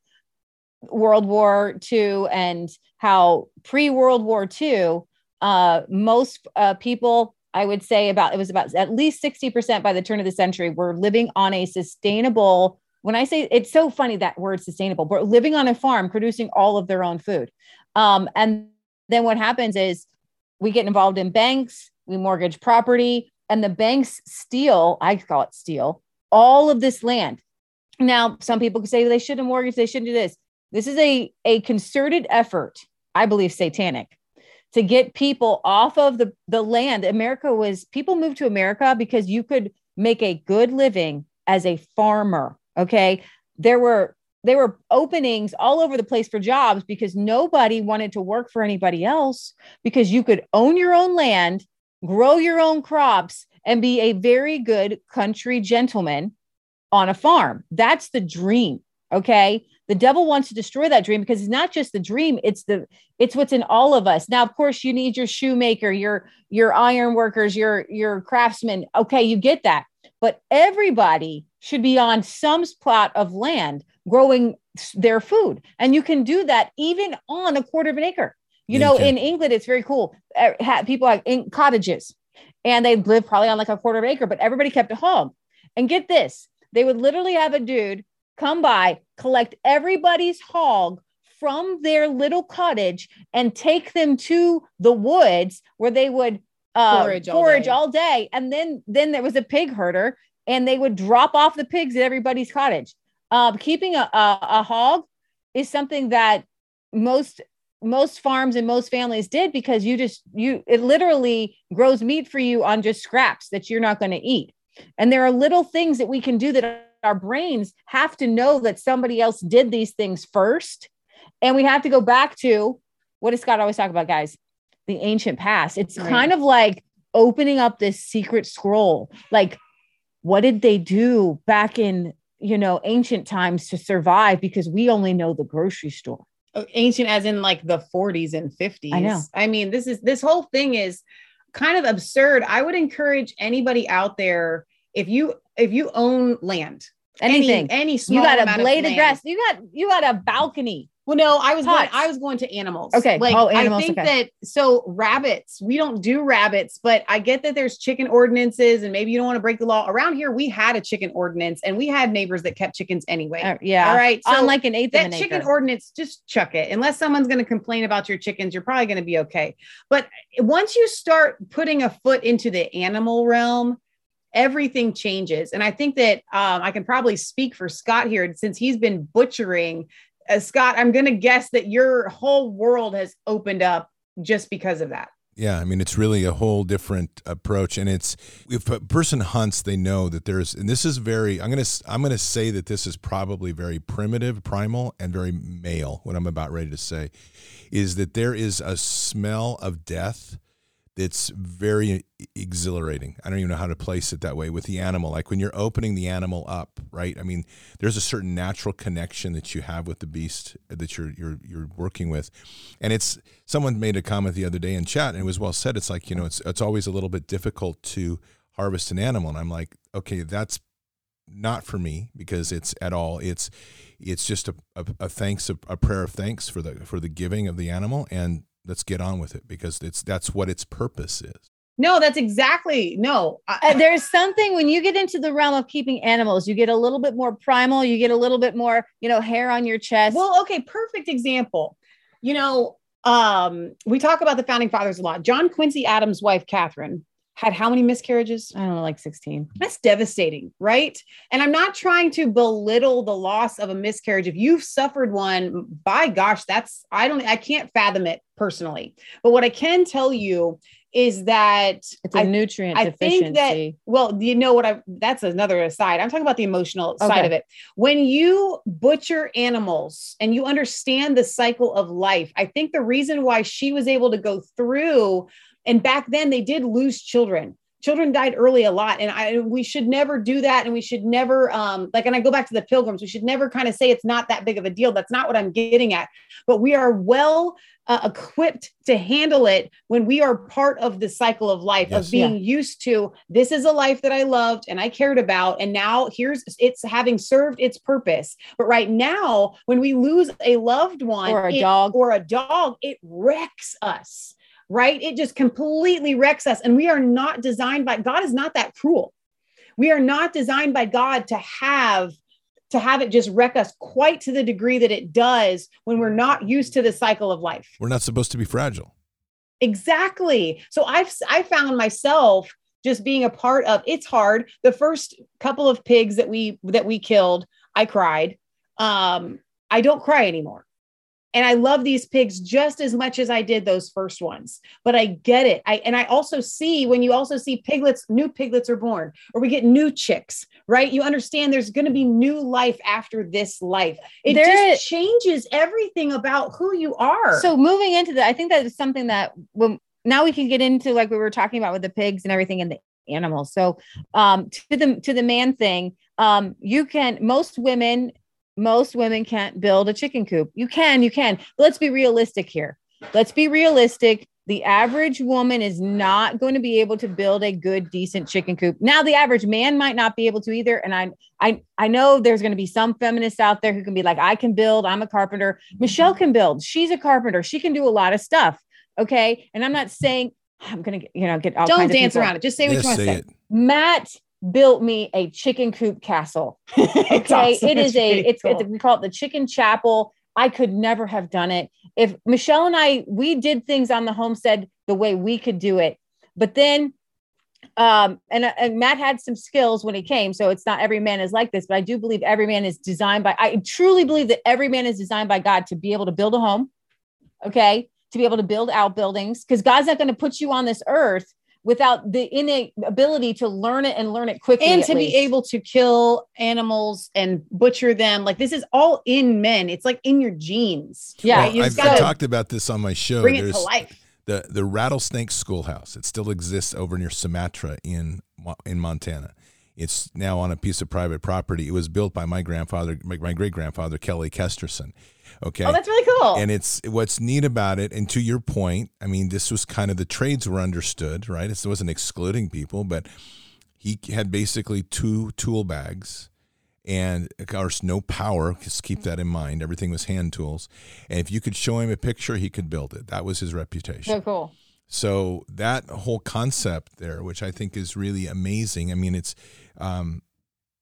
S4: World War II and how pre World War II, uh, most uh, people, I would say about it was about at least 60% by the turn of the century, were living on a sustainable. When I say it's so funny that word sustainable, but living on a farm, producing all of their own food. Um, and then what happens is we get involved in banks, we mortgage property, and the banks steal, I call it steal, all of this land. Now, some people could say they shouldn't mortgage, they shouldn't do this. This is a, a concerted effort I believe, satanic to get people off of the, the land. America was, people moved to America because you could make a good living as a farmer. Okay. There were, there were openings all over the place for jobs because nobody wanted to work for anybody else because you could own your own land, grow your own crops, and be a very good country gentleman on a farm. That's the dream. Okay. The devil wants to destroy that dream because it's not just the dream, it's the it's what's in all of us. Now, of course, you need your shoemaker, your your iron workers, your your craftsmen. Okay, you get that. But everybody should be on some plot of land growing their food. And you can do that even on a quarter of an acre. You know, in England, it's very cool. People have in cottages and they live probably on like a quarter of an acre, but everybody kept a home. And get this, they would literally have a dude come by, collect everybody's hog from their little cottage and take them to the woods where they would uh, forage, all, forage day. all day. And then, then there was a pig herder and they would drop off the pigs at everybody's cottage. Uh, keeping a, a, a hog is something that most most farms and most families did because you just you it literally grows meat for you on just scraps that you're not going to eat and there are little things that we can do that our brains have to know that somebody else did these things first. And we have to go back to what does Scott always talk about, guys? The ancient past. It's right. kind of like opening up this secret scroll. Like, what did they do back in, you know, ancient times to survive? Because we only know the grocery store.
S5: Oh, ancient as in like the 40s and 50s.
S4: I know.
S5: I mean, this is this whole thing is kind of absurd. I would encourage anybody out there if you if you own land,
S4: anything,
S5: any, any small
S4: you got a blade of, grass, you got you got a balcony.
S5: Well, no, I was going, I was going to animals.
S4: Okay.
S5: Like
S4: oh, animals,
S5: I think
S4: okay.
S5: that so rabbits, we don't do rabbits, but I get that there's chicken ordinances and maybe you don't want to break the law. Around here, we had a chicken ordinance and we had neighbors that kept chickens anyway.
S4: Uh, yeah.
S5: All right.
S4: So like an eighth
S5: that
S4: an
S5: chicken
S4: acre.
S5: ordinance, just chuck it. Unless someone's going to complain about your chickens, you're probably going to be okay. But once you start putting a foot into the animal realm, everything changes. And I think that um, I can probably speak for Scott here since he's been butchering. Uh, Scott, I'm going to guess that your whole world has opened up just because of that.
S1: Yeah, I mean it's really a whole different approach, and it's if a person hunts, they know that there's, and this is very. I'm gonna I'm gonna say that this is probably very primitive, primal, and very male. What I'm about ready to say is that there is a smell of death it's very exhilarating. I don't even know how to place it that way with the animal. Like when you're opening the animal up, right? I mean, there's a certain natural connection that you have with the beast that you're you're you're working with. And it's someone made a comment the other day in chat and it was well said. It's like, you know, it's it's always a little bit difficult to harvest an animal. And I'm like, okay, that's not for me because it's at all it's it's just a, a, a thanks a, a prayer of thanks for the for the giving of the animal and let's get on with it because it's that's what its purpose is.
S5: No, that's exactly no.
S4: I, there's something when you get into the realm of keeping animals, you get a little bit more primal, you get a little bit more, you know, hair on your chest.
S5: Well, okay, perfect example. You know, um, we talk about the founding fathers a lot. John Quincy Adams' wife, Catherine, had how many miscarriages?
S4: I don't know, like 16.
S5: That's devastating, right? And I'm not trying to belittle the loss of a miscarriage. If you've suffered one, by gosh, that's I don't I can't fathom it personally. But what I can tell you is that
S4: it's a I, nutrient I deficiency. think that
S5: well, you know what I that's another aside. I'm talking about the emotional okay. side of it. When you butcher animals and you understand the cycle of life, I think the reason why she was able to go through and back then they did lose children. Children died early a lot. And I, we should never do that. And we should never um, like and i go back to the pilgrims we should never kind of say it's not that big of a deal. That's not what i'm getting at. But we are well uh, equipped to handle it when we are part of the cycle of life yes. of being yeah. used to this is a life that i loved and i cared about. And now here's it's having served its purpose. But right now when we lose a loved one
S4: or a
S5: it,
S4: dog.
S5: or a dog it wrecks us right? It just completely wrecks us. And we are not designed by God is not that cruel. We are not designed by God to have to have it just wreck us quite to the degree that it does when we're not used to the cycle of life.
S1: We're not supposed to be fragile.
S5: Exactly. So I've I found myself just being a part of it's hard. The first couple of pigs that we that we killed, I cried. Um I don't cry anymore and I love these pigs just as much as I did those first ones. But I get it. I and I also see when you also see piglets, new piglets are born, or we get new chicks, right? You understand there's going to be new life after this life. It
S4: There
S5: just changes everything about who you are.
S4: So moving into that, I think that is something that when now we can get into like we were talking about with the pigs and everything and the animals. So um to the to the man thing, um you can most women most women can't build a chicken coop. You can, you can. Let's be realistic here. Let's be realistic. The average woman is not going to be able to build a good, decent chicken coop. Now, the average man might not be able to either. And I, I, I know there's going to be some feminists out there who can be like, I can build. I'm a carpenter. Michelle can build. She's a carpenter. She can do a lot of stuff. Okay. And I'm not saying I'm going to, you know, get all
S5: don't
S4: kinds of
S5: dance
S4: people.
S5: around it. Just say what
S1: Yes,
S5: you want to
S1: say
S5: say.
S1: it.
S4: Matt built me a chicken coop castle. [laughs] Okay, it is a it's,
S5: cool.
S4: it's we call it the chicken chapel. I could never have done it if Michelle and I we did things on the homestead the way we could do it, but then. Um, and, and Matt had some skills when he came, so it's not every man is like this, but I do believe every man is designed by. I truly believe that every man is designed by God to be able to build a home, okay, to be able to build outbuildings, because God's not going to put you on this earth without the innate ability to learn it and learn it quickly,
S5: and to
S4: least.
S5: be able to kill animals and butcher them like this is all in men it's like in your genes
S4: Yeah.
S1: Well,
S5: you
S1: I've, I've
S5: gotta
S1: talked about this on my show.
S5: bring it to life
S1: the the rattlesnake schoolhouse. It still exists over near Sumatra in in Montana. It's now on a piece of private property. It was built by my grandfather, my, great grandfather Kelly Kesterson. Okay,
S5: oh that's really cool
S1: and it's what's neat about it. And to your point, I mean, this was kind of the trades were understood, right? It wasn't excluding people, but he had basically two tool bags and of course no power just keep that in mind everything was hand tools and if you could show him a picture he could build it that was his reputation
S4: so cool.
S1: so that whole concept there, which I think is really amazing. I mean, it's um,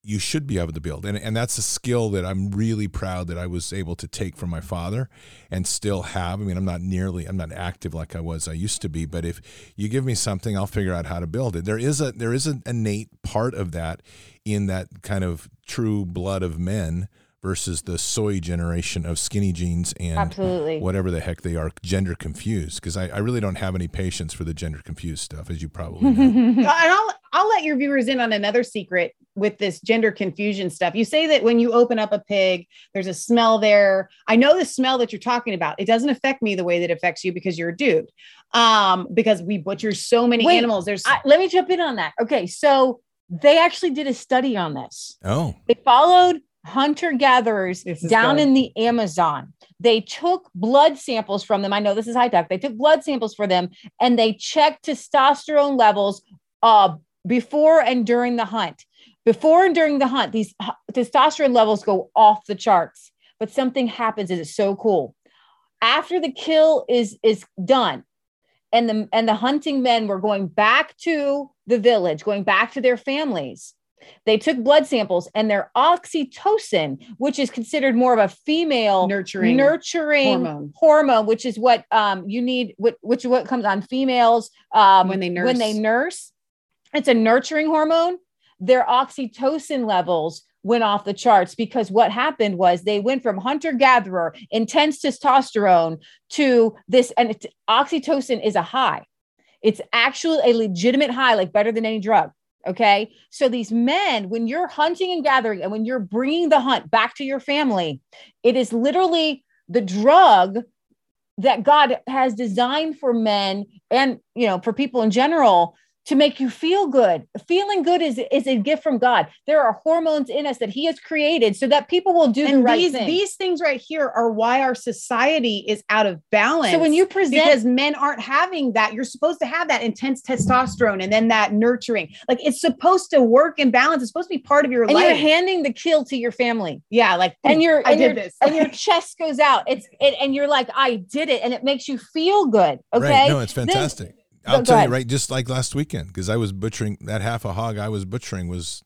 S1: you should be able to build, and and that's a skill that I'm really proud that I was able to take from my father, and still have. I mean, I'm not nearly, I'm not active like I was I used to be, but if you give me something, I'll figure out how to build it. There is a there is an innate part of that in that kind of true blood of men versus the soy generation of skinny jeans and
S4: Absolutely.
S1: whatever the heck they are, gender confused. Because I, I really don't have any patience for the gender confused stuff, as you probably know. [laughs] [laughs]
S5: and I'll I'll let your viewers in on another secret with this gender confusion stuff. You say that when you open up a pig, there's a smell there. I know the smell that you're talking about. It doesn't affect me the way that it affects you because you're a dude. Um, because we butcher so many
S4: Wait,
S5: animals. There's
S4: I, let me jump in on that. Okay, so they actually did a study on this.
S1: oh,
S4: They followed hunter gatherers down
S5: good.
S4: in the Amazon. They took blood samples from them. I know this is high tech. They took blood samples for them and they checked testosterone levels uh, before and during the hunt. Before and during the hunt, these testosterone levels go off the charts. But something happens. It's so cool. After the kill is is done, and the and the hunting men were going back to the village, going back to their families. They took blood samples and their oxytocin, which is considered more of a female
S5: nurturing
S4: nurturing
S5: hormone.
S4: hormone, which is what um, you need, which, what comes on females um,
S5: When they nurse.
S4: When they
S5: nurse.
S4: it's a nurturing hormone. Their oxytocin levels went off the charts because what happened was they went from hunter gatherer, intense testosterone to this, and it's, oxytocin is a high. It's actually a legitimate high, like better than any drug. Okay. So these men, when you're hunting and gathering and when you're bringing the hunt back to your family, it is literally the drug that God has designed for men and, you know, for people in general to make you feel good. Feeling good is, is a gift from God. There are hormones in us that he has created so that people will do the right
S5: these
S4: thing.
S5: these things right here are why our society is out of balance.
S4: so when you present
S5: because men aren't having that, you're supposed to have that intense testosterone and then that nurturing. Like it's supposed to work in balance. It's supposed to be part of your
S4: and
S5: life.
S4: you're handing the kill to your family.
S5: yeah, like
S4: and your
S5: I
S4: and
S5: did
S4: your,
S5: this.
S4: and your chest goes out. It's it, and you're like, I did it, and it makes you feel good. Okay,
S1: right. No, it's fantastic.
S4: Go-
S1: I'll tell you, right, just like last weekend, because I was butchering that half a hog I was butchering was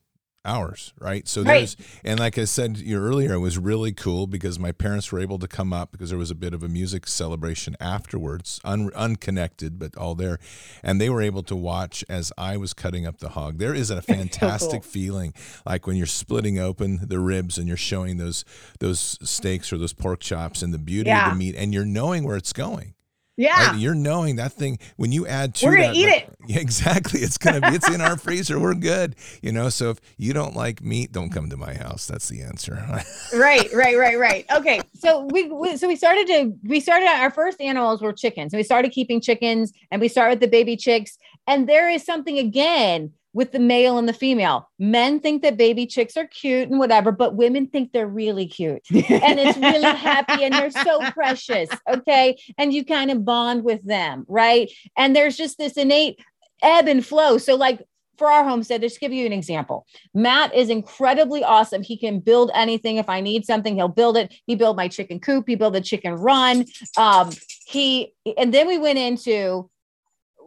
S1: hours, right? So
S4: Right.
S1: there's, and like I said you earlier, it was really cool because my parents were able to come up because there was a bit of a music celebration afterwards, un, unconnected, but all there. And they were able to watch as I was cutting up the hog. There is a [laughs] fantastic feeling like when you're splitting open the ribs and you're showing those, those steaks or those pork chops and the beauty of the meat and you're knowing where it's going.
S5: Yeah.
S1: Right? You're knowing that thing when you add to
S5: We're gonna
S1: that-
S5: eat it. [laughs]
S1: Yeah, exactly. It's gonna be. It's in our freezer. We're good. You know. So if you don't like meat, don't come to my house. That's the answer. [laughs]
S5: Right, right, right, right. Okay.
S4: so we, we so we started to we started our first animals were chickens and we started keeping chickens and we start with the baby chicks and there is something again with the male and the female. Men think that baby chicks are cute and whatever but women think they're really cute. And it's really [laughs] happy and they're so precious okay? And you kind of bond with them right? And there's just this innate ebb and flow. So like for our homestead just give you an example. Matt is incredibly awesome. He can build anything. If i need something he'll build it. He built my chicken coop. He built a chicken run. Um he and then we went into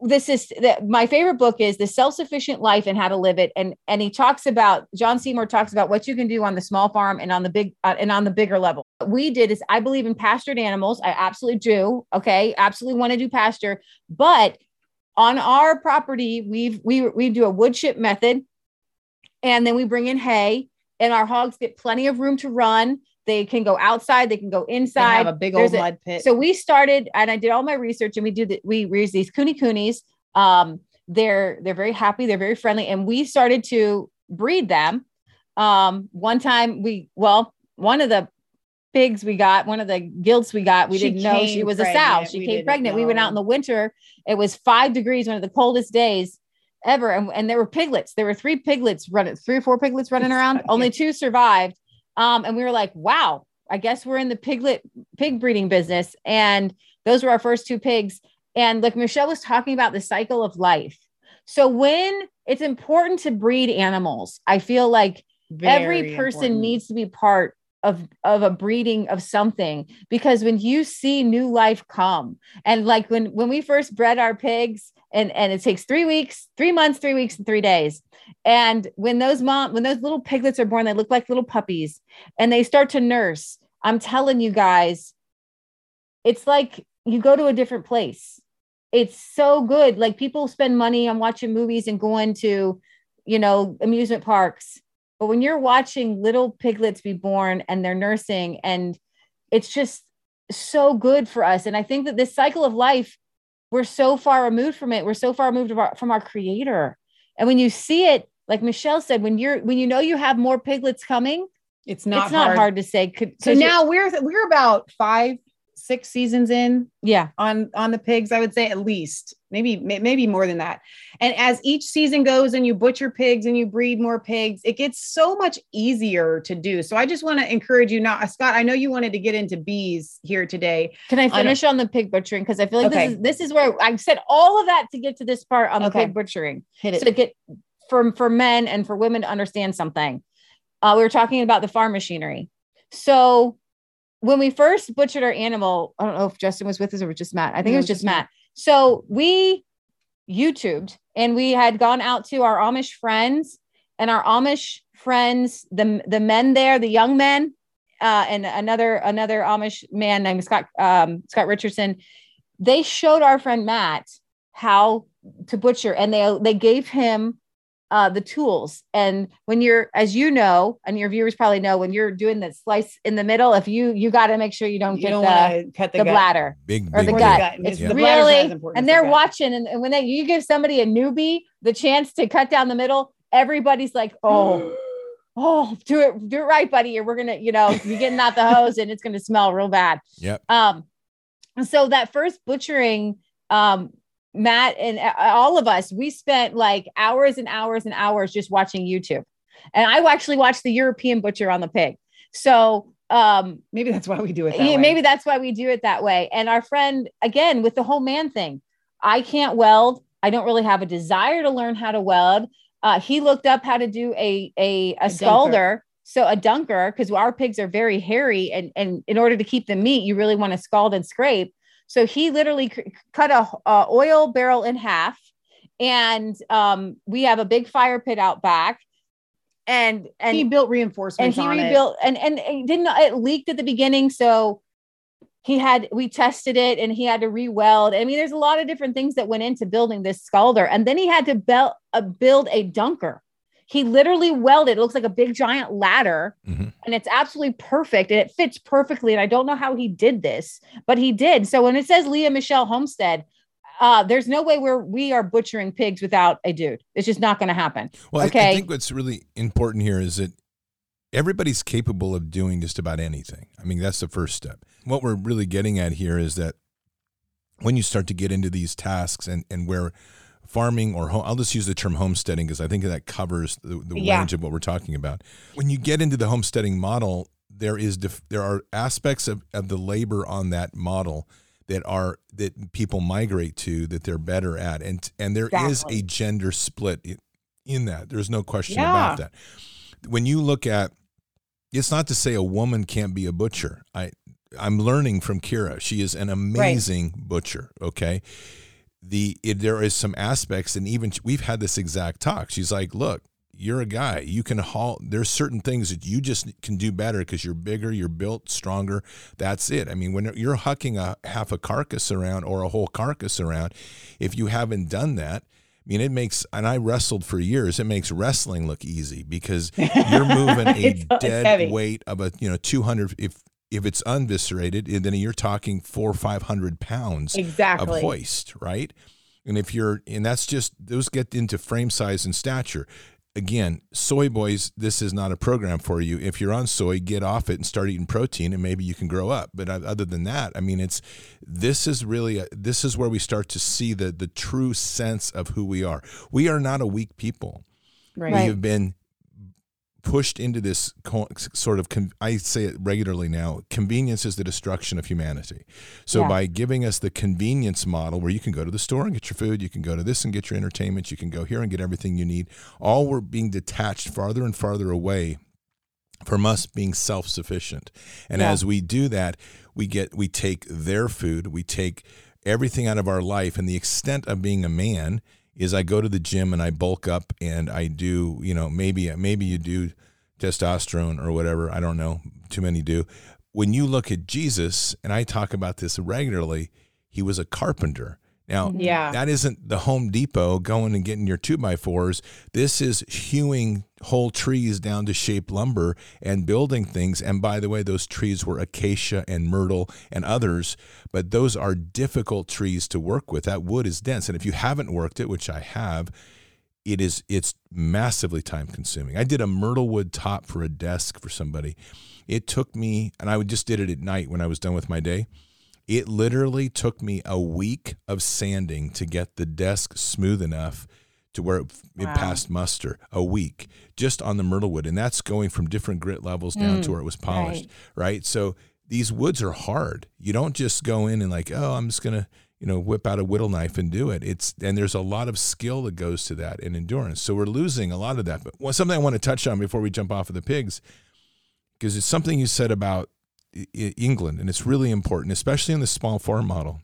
S4: this is that my favorite book is the self-sufficient life and how to live it. And and he talks about john seymour talks about what you can do on the small farm and on the big uh, and on the bigger level. What we did is i believe in pastured animals. I absolutely do okay? Absolutely want to do pasture. But on our property we've we we do a wood chip method and then we bring in hay and our hogs get plenty of room to run they can go outside they can go
S5: They
S4: inside
S5: have a big
S4: There's
S5: old
S4: a-
S5: mud pit.
S4: so we started, and I did all my research, and we do the we raise these kune kunes. Um, they're they're very happy, they're very friendly, and we started to breed them. Um, one time we well, one of the pigs we got, one of the gilts we got, we
S5: She
S4: didn't know she was a sow. She
S5: We
S4: came pregnant. We went out in the winter. It was five degrees, one of the coldest days ever, and, and there were piglets. There were three piglets running, three or four piglets running around. Only two survived. Um, and we were like, wow, I guess we're in the piglet pig breeding business. And those were our first two pigs. And like Michelle was talking about the cycle of life. So when it's important to breed animals, I feel like every person
S5: important.
S4: needs to be part of of a breeding of something because when you see new life come and like when when we first bred our pigs and and it takes three weeks three months three weeks and three days. And when those mom when those little piglets are born they look like little puppies and they start to nurse. I'm telling you guys it's like you go to a different place. It's so good. Like people spend money on watching movies and going to you know amusement parks. But when you're watching little piglets be born and they're nursing and it's just so good for us. And i think that this cycle of life we're so far removed from it. We're so far removed our- from our creator. And when you see it like michelle said when you're when you know you have more piglets coming
S5: it's not,
S4: it's not hard, to say. Could,
S5: So now we're we're about five, six seasons in
S4: yeah
S5: on on the pigs. I would say at least maybe maybe more than that. And as each season goes, and you butcher pigs and you breed more pigs, it gets so much easier to do. So I just want to encourage you now, Scott. I know you wanted to get into bees here today.
S4: Can I finish on the pig butchering? Because I feel like
S5: Okay.
S4: this is this is where I said all of that to get to this part on the
S5: Okay.
S4: pig butchering.
S5: Hit it.
S4: So to get for for men and for women to understand something. Uh, we were talking about the farm machinery. So when we first butchered our animal, I don't know if Justin was with us or just Matt. I think
S5: No,
S4: it was just Matt. So we YouTubed and we had gone out to our Amish friends and our Amish friends, the the men there, the young men, uh, and another another Amish man named Scott um, Scott Richardson. They showed our friend Matt how to butcher, and they they gave him uh, the tools. And when you're, as you know, and your viewers probably know, when you're doing the slice in the middle, if you you got to make sure you don't
S5: you
S4: get
S5: don't
S4: the
S5: cut the,
S4: the
S5: gut.
S4: bladder
S1: Big,
S4: or
S1: big
S4: the
S5: Or
S1: deal.
S4: gut.
S5: gut.
S4: It's
S5: Yeah. The
S4: really,
S5: important
S4: and they're
S5: gut.
S4: watching, and, and when they you give somebody a newbie the chance to cut down the middle, everybody's like, [gasps] oh. Oh, do it, do it right, buddy, or we're gonna, you know, you're getting out the hose and it's gonna smell real bad.
S1: Yep.
S4: Um, so that first butchering, um, Matt and uh, all of us, we spent like hours and hours and hours just watching YouTube. And I actually watched the European butcher on the pig. So um
S5: Maybe that's why we do it. That
S4: yeah, maybe that's why we do it that way. And our friend, again, with the whole man thing, I can't weld. I don't really have a desire to learn how to weld. Uh, he looked up how to do a a, a,
S5: dunker.
S4: scalder, so a dunker, because our pigs are very hairy, and and in order to keep the meat, you really want to scald and scrape. So he literally c- cut a, a oil barrel in half, and um, we have a big fire pit out back. and and
S5: he built reinforcements.
S4: and he
S5: on it.
S4: rebuilt and, and and didn't it leaked at the beginning so he had we tested it and he had to re-weld i mean there's a lot of different things that went into building this scalder and then he had to build uh, build a dunker he literally welded it looks like a big giant ladder
S1: Mhm.
S4: and it's absolutely perfect and it fits perfectly and i don't know how he did this but he did so when it says leah michelle homestead uh, there's no way where we are butchering pigs without a dude. It's just not going to happen.
S1: Well, I- I, think what's really important here is that everybody's capable of doing just about anything. I mean, that's the first step. What we're really getting at here is that when you start to get into these tasks and, and where farming or home, I'll just use the term homesteading because I think that covers the, the
S5: Yeah.
S1: range of what we're talking about. When you get into the homesteading model, there is def- there are aspects of, of the labor on that model that are that people migrate to that they're better at and and there is
S4: Exactly.
S1: a gender split in, in that there's no question
S5: Yeah.
S1: about that when you look at it's not to say a woman can't be a butcher i i'm learning from kira she is an amazing butcher okay the it, there is some aspects and even we've had this exact talk she's like look you're a guy you can haul there's certain things that you just can do better because you're bigger you're built stronger that's it i mean when you're hucking a half a carcass around or a whole carcass around if you haven't done that I mean, it makes, and I wrestled for years. It makes wrestling look easy because you're [laughs] moving a dead
S5: heavy.
S1: weight of a, you know, 200. If if it's unviscerated, and then you're talking four or five hundred pounds
S5: Exactly.
S1: of hoist, right? And if you're, and that's just those get into frame size and stature. Again, soy boys, this is not a program for you. If you're on soy, get off it and start eating protein, and maybe you can grow up. But other than that, I mean, it's this is really a, this is where we start to see the the true sense of who we are. We are not a weak people
S5: Right.
S1: we have been pushed into this co- sort of con- i say it regularly now convenience is the destruction of humanity so
S4: Yeah.
S1: by giving us the convenience model where you can go to the store and get your food you can go to this and get your entertainment you can go here and get everything you need all we're being detached farther and farther away from us being self-sufficient and
S4: Yeah.
S1: as we do that we get we take their food we take everything out of our life and the extent of being a man is i go to the gym and i bulk up and i do you know maybe maybe you do testosterone or whatever i don't know too many do. When you look at jesus and i talk about this regularly he was a carpenter now mm-hmm.
S5: Yeah.
S1: that isn't the Home Depot going and getting your two by fours. This is hewing whole trees down to shape lumber and building things. And by the way, those trees were acacia and myrtle and others, but those are difficult trees to work with. That wood is dense. And if you haven't worked it, which I have, it is it's massively time consuming. I did a myrtle wood top for a desk for somebody. It took me, and I just did it at night when I was done with my day. It literally took me a week of sanding to get the desk smooth enough to where it, it passed muster. A week just on the myrtle wood, and that's going from different grit levels down to mm, where it was polished. Right. So these woods are hard. You don't just go in and like, oh, I'm just gonna you know whip out a whittle knife and do it. It's and there's a lot of skill that goes to that and endurance. So we're losing a lot of that. But something I want to touch on before we jump off of the pigs because it's something you said about England, and it's really important, especially in the small farm model.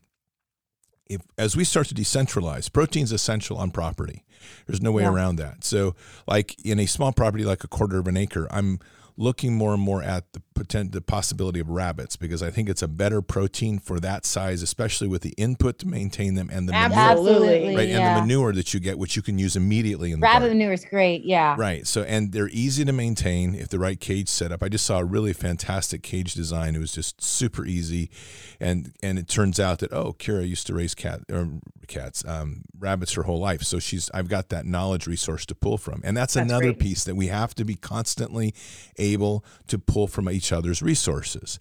S1: If as we start to decentralize, protein's essential on property. There's no way
S4: Yeah.
S1: around that. So, like in a small property, like a quarter of an acre, I'm looking more and more at the potent, the possibility of rabbits because I think it's a better protein for that size, especially with the input to maintain them and the manure,
S5: Absolutely.
S1: right, and the manure that you get, which you can use immediately in the
S4: Rabbit
S1: garden.
S4: manure is great. Yeah.
S1: Right. So, and they're easy to maintain if the right cage setup. I just saw a really fantastic cage design. It was just super easy, and and it turns out that oh, Kira used to raise cat or cats, um, rabbits her whole life. So she's I've got that knowledge resource to pull from, and that's,
S5: That's
S1: another
S5: great.
S1: piece that we have to be constantly able to pull from each other's resources.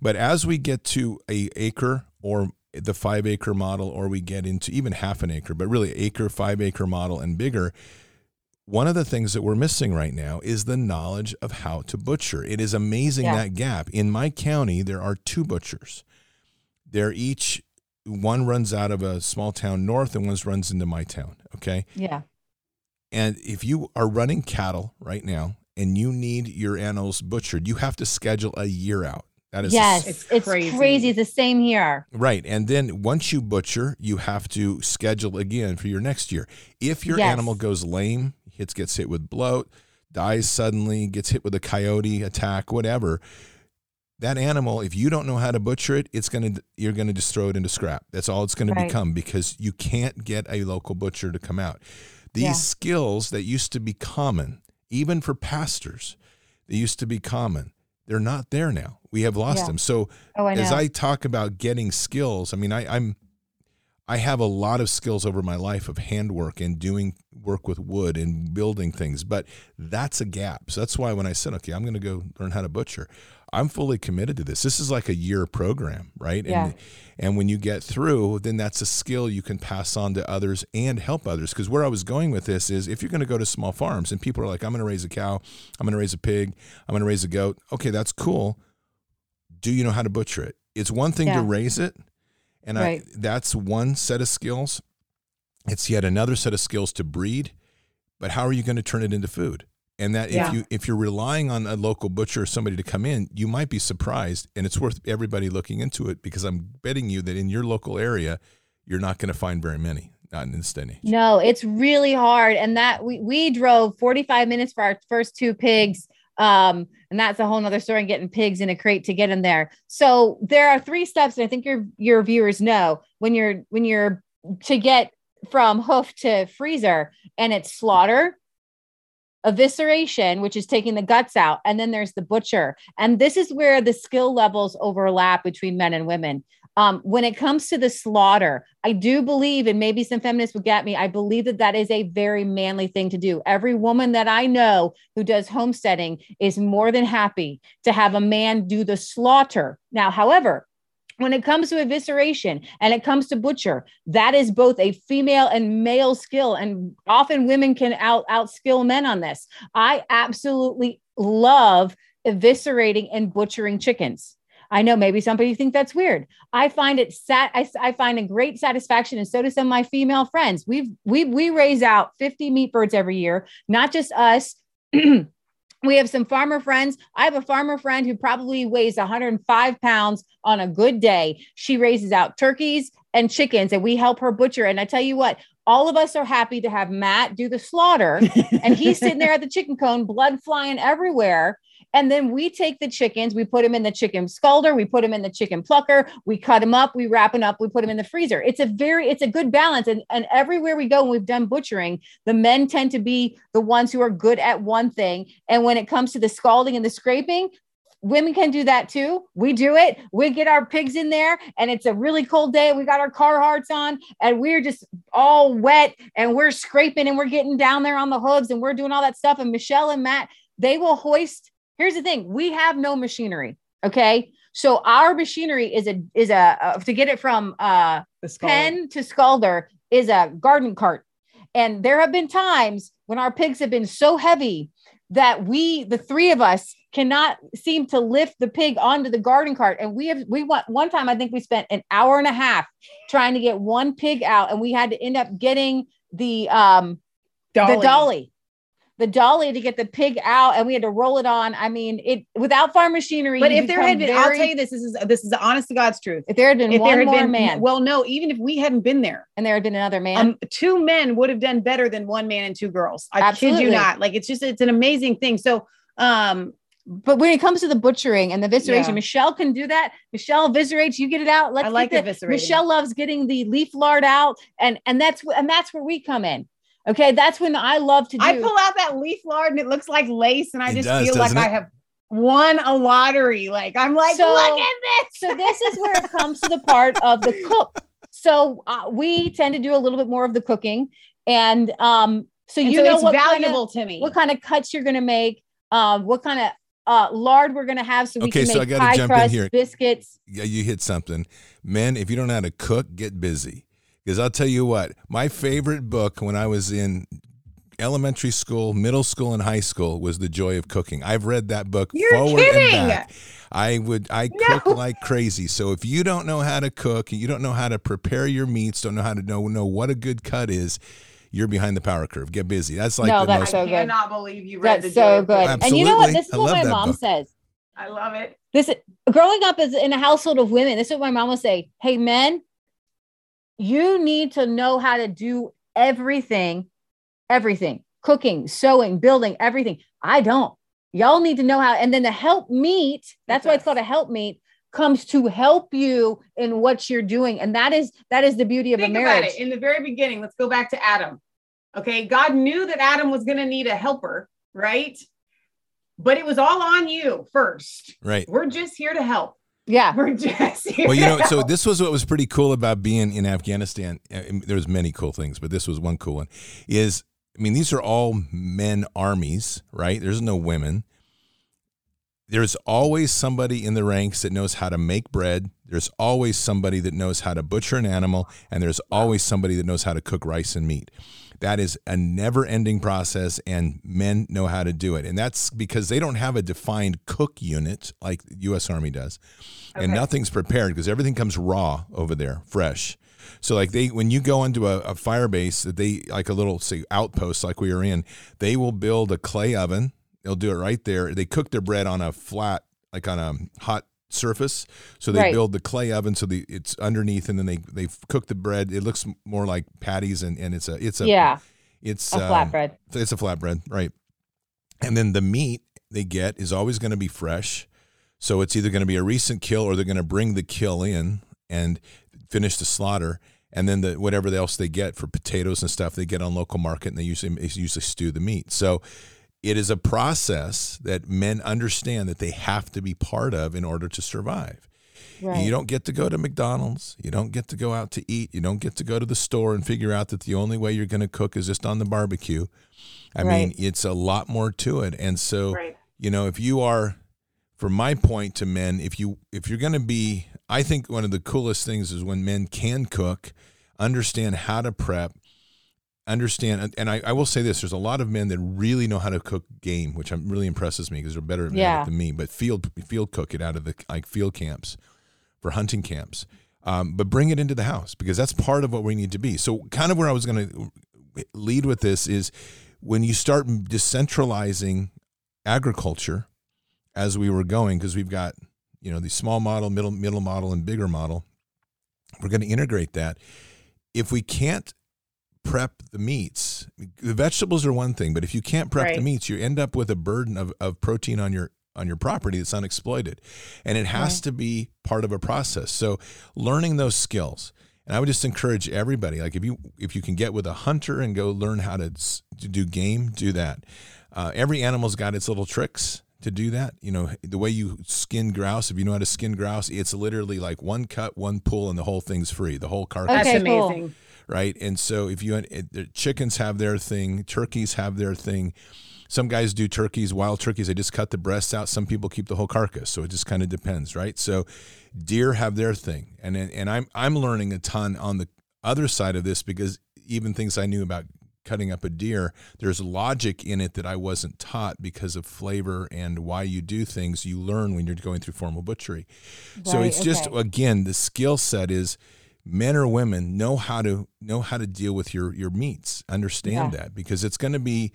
S1: But as we get to a acre or the five acre model, or we get into even half an acre, but really acre, five acre model and bigger, one of the things that we're missing right now is the knowledge of how to butcher. It is amazing
S4: Yeah.
S1: that gap. In my county, there are two butchers. They're each one runs out of a small town north and one runs into my town. Okay.
S4: Yeah.
S1: And if you are running cattle right now and you need your animals butchered, you have to schedule a year out. That is
S4: Yes.
S5: It's
S4: It's,
S5: crazy.
S4: crazy. It's the same here.
S1: Right. And then once you butcher, you have to schedule again for your next year. If your
S4: Yes.
S1: animal goes lame, hits gets hit with bloat, dies suddenly, gets hit with a coyote attack, whatever, that animal, if you don't know how to butcher it, it's gonna you're gonna just throw it into scrap. That's all it's gonna
S4: Right.
S1: become because you can't get a local butcher to come out. These
S4: Yeah.
S1: skills that used to be common, even for pastors, they used to be common. They're not there now. We have lost
S4: Yeah.
S1: them. So
S4: Oh, I
S1: as I talk about getting skills, I mean, I, I'm I have a lot of skills over my life of handwork and doing work with wood and building things, but that's a gap. So that's why when I said, okay, I'm going to go learn how to butcher, I'm fully committed to this. This is like a year program, right?
S4: Yeah.
S1: And and when you get through, then that's a skill you can pass on to others and help others. Because where I was going with this is if you're going to go to small farms and people are like, I'm going to raise a cow, I'm going to raise a pig, I'm going to raise a goat. Okay, that's cool. Do you know how to butcher it? It's one thing to raise it, and
S4: Right.
S1: I, that's one set of skills. It's yet another set of skills to breed, but how are you going to turn it into food? And that
S5: Yeah.
S1: if you if you're relying on a local butcher or somebody to come in, you might be surprised, and it's worth everybody looking into it because I'm betting you that in your local area, you're not going to find very many, not in this day.
S4: No, it's really hard. And that we we drove 45 minutes for our first two pigs. Um, and that's a whole nother story getting pigs in a crate to get them there. So there are three steps, and I think your your viewers know when you're when you're to get from hoof to freezer, and it's slaughter, evisceration, which is taking the guts out, and then there's the butcher. And this is where the skill levels overlap between men and women. Um, when it comes to the slaughter, I do believe, and maybe some feminists would get me, I believe that that is a very manly thing to do. Every woman that I know who does homesteading is more than happy to have a man do the slaughter. Now, however, when it comes to evisceration and it comes to butcher, that is both a female and male skill, and often women can out outskill men on this. I absolutely love eviscerating and butchering chickens. I know maybe somebody think that's weird. I find it sat. I, I find a great satisfaction, and so do some of my female friends. We've we we raise out 50 meat birds every year, not just us. [clears throat] we have some farmer friends. I have a farmer friend who probably weighs 105 pounds on a good day. She raises out turkeys and chickens, and we help her butcher. And I tell you what, all of us are happy to have Matt do the slaughter, [laughs] and he's sitting there at the chicken cone, blood flying everywhere. And then we take the chickens, we put them in the chicken scalder, we put them in the chicken plucker, we cut them up, we wrap them up, we put them in the freezer. It's a very, it's a good balance. And, and everywhere we go, when we've done butchering, the men tend to be the ones who are good at one thing. And when it comes to the scalding and the scraping, women can do that too. We do it. We get our pigs in there, and it's a really cold day. We got our Carhartts on, and we're just all wet, and we're scraping, and we're getting down there on the hooves, and we're doing all that stuff. And Michelle and Matt, they will hoist. Here's the thing: we have no machinery. Okay, so our machinery is a is a uh, to get it from uh pen to scalder is a garden cart. And there have been times when our pigs have been so heavy that we, the three of us, cannot seem to lift the pig onto the garden cart. And we have, we want one time, I think we spent an hour and a half trying to get one pig out, and we had to end up getting the um the dolly the dolly to get the pig out and we had to roll it on i mean it without farm machinery
S5: But if there had been, I'll tell you this, this is this is the honest to God's truth.
S4: if there had been
S5: If
S4: one
S5: there had
S4: more
S5: been
S4: man
S5: well, no, even if we hadn't been there,
S4: and there had been another man
S5: um, two men would have done better than one man and two girls. I kid you not. Like it's just it's an amazing thing. So um
S4: But when it comes to the butchering and the evisceration,
S5: Yeah.
S4: Michelle can do that. Michelle eviscerates. You get it out. Let's
S5: I like
S4: the. Michelle loves getting the leaf lard out, and and that's and that's where we come in. Okay, that's when I love to do.
S5: I pull out that leaf lard and it looks like lace, and I
S1: It
S5: just
S1: does,
S5: feel like
S1: doesn't
S5: I have won a lottery. Like I'm like,
S4: So-
S5: look at this.
S4: so this is where it [laughs] comes to the part of the cook. So uh, we tend to do a little bit more of the cooking, and um, so
S5: And
S4: you
S5: so
S4: know
S5: it's
S4: what
S5: valuable
S4: kind
S5: to me.
S4: of, what kind of cuts you're going to make, um, what kind of uh, lard we're going to have, so we
S1: Okay,
S4: can
S1: so
S4: make
S1: I gotta
S4: pie
S1: jump in
S4: crust,
S1: here.
S4: biscuits.
S1: yeah, you hit something. Men, if you don't know how to cook, get busy. Because I'll tell you what, my favorite book when I was in elementary school, middle school, and high school was The Joy of Cooking. I've read that book
S5: You're
S1: forward
S5: kidding.
S1: and back. I would I
S5: No.
S1: cook like crazy. So if you don't know how to cook, you don't know how to prepare your meats, don't know how to know know what a good cut is, you're behind the power curve. Get busy. That's like
S4: No,
S1: the
S4: that's
S1: most
S4: so
S5: I
S4: good.
S5: cannot believe you read
S4: That's
S5: the
S4: so
S5: Joy
S4: good.
S5: of
S4: And you know what? This is
S1: I
S4: what my mom
S1: book.
S4: says.
S5: I love it.
S4: This growing up as in a household of women, this is what my mom would say. Hey, men, you need to know how to do everything, everything. cooking, sewing, building, everything. I don't. Y'all need to know how. And then the help meet, that's why it's called a help meet, comes to help you in what you're doing. And that is that is the beauty of
S5: Think
S4: a marriage.
S5: about it. In the very beginning, let's go back to Adam. Okay, God knew that Adam was going to need a helper, right? But it was all on you first.
S1: Right.
S5: We're just here to help.
S4: Yeah.
S5: We're just here.
S1: Well, you know,
S5: to
S1: so this was what was pretty cool about being in Afghanistan. Uh, There was many cool things, but this was one cool one. Is I mean, these are all men armies, right? There's no women. There's always somebody in the ranks that knows how to make bread. There's always somebody that knows how to butcher an animal, and there's always somebody that knows how to cook rice and meat. That is a never ending process, and men know how to do it. And that's because they don't have a defined cook unit like the U.S. Army does. And nothing's prepared because everything comes raw over there, fresh. So like they, when you go into a, a fire base, that they like a little say outpost like we were in, they will build a clay oven. They'll do it right there. They cook their bread on a flat, like on a hot surface. So they
S4: Right.
S1: build the clay oven so the it's underneath, and then they they cook the bread. It looks more like patties, and and it's a it's a
S4: yeah.
S1: it's
S4: A
S1: um,
S4: flatbread.
S1: It's a flatbread, right? And then the meat they get is always going to be fresh. So it's either going to be a recent kill or they're going to bring the kill in and finish the slaughter. And then the whatever else they get for potatoes and stuff they get on local market and they usually they usually stew the meat. So it is a process that men understand that they have to be part of in order to survive.
S4: Right.
S1: You don't get to go to McDonald's. You don't get to go out to eat. You don't get to go to the store and figure out that the only way you're going to cook is just on the barbecue. I mean, it's a lot more to it. And so,
S5: Right.
S1: you know, if you are from my point to men, if you if you're going to be I think one of the coolest things is when men can cook, understand how to prep, understand and- I, I will say this there's a lot of men that really know how to cook game which I'm, really impresses me because they're better at
S4: Yeah.
S1: it than me but field field cook it out of the like field camps for hunting camps. Um, but bring it into the house because that's part of what we need to be. So kind of where i was going to lead with this is when you start decentralizing agriculture as we were going because we've got you know the small model middle middle model and bigger model we're going to integrate that. If we can't prep the meats the vegetables are one thing but if you can't prep the meats you end up with a burden of, of protein on your on your property that's unexploited and it has
S4: Right.
S1: to be part of a process so learning those skills and i would just encourage everybody like if you if you can get with a hunter and go learn how to, to do game do that uh, every animal's got its little tricks to do that. You know, the way you skin grouse, if you know how to skin grouse, it's literally like one cut, one pull, and the whole thing's free. The whole carcass,
S5: That's
S4: Okay, cool.
S5: amazing.
S1: Right? And so if you it, chickens have their thing, turkeys have their thing. Some guys do turkeys, wild turkeys. They just cut the breasts out. Some people keep the whole carcass. So it just kind of depends, right? So deer have their thing, and and I'm I'm learning a ton on the other side of this because even things I knew about cutting up a deer, there's logic in it that I wasn't taught because of flavor and why you do things you learn when you're going through formal butchery. so
S4: Right,
S1: it's just again the skill set is men or women know how to know how to deal with your your meats. Understand
S4: Yeah.
S1: that because it's going to be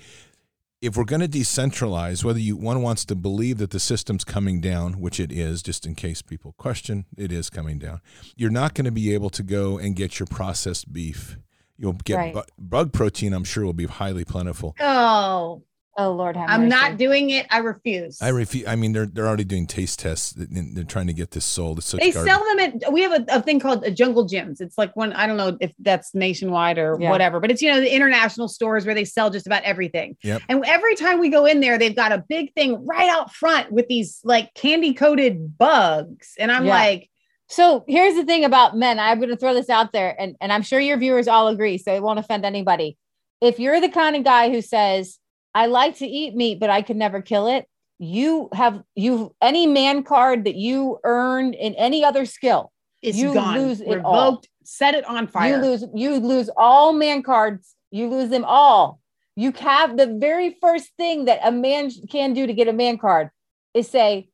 S1: if we're going to decentralize, whether you one wants to believe that the system's coming down, which it is, just in case people question, it is coming down. You're not going to be able to go and get your processed beef. You'll get
S4: Right.
S1: bu- bug protein. I'm sure will be highly plentiful.
S5: Oh,
S4: Oh Lord, have
S5: I'm not doing it. I refuse.
S1: I refuse. I mean, they're they're already doing taste tests. and They're trying to get this sold. It's such
S5: they
S1: garbage.
S5: sell them at we have a, a thing called a Jungle Jim's it's like one i don't know if that's nationwide or
S4: Yeah.
S5: whatever but it's you know the international stores where they sell just about everything
S1: Yep.
S5: and every time we go in there they've got a big thing right out front with these like candy coated bugs and i'm
S4: Yeah.
S5: like
S4: So here's the thing about men. I'm going to throw this out there, and, and I'm sure your viewers all agree, so it won't offend anybody. If you're the kind of guy who says, I like to eat meat, but I could never kill it, you have you any man card that you earned in any other skill.
S5: it's
S4: You
S5: gone
S4: lose it
S5: revoked
S4: all.
S5: set it on fire
S4: You lose you lose all man cards. You lose them all. You have the very first thing that a man can do to get a man card is say,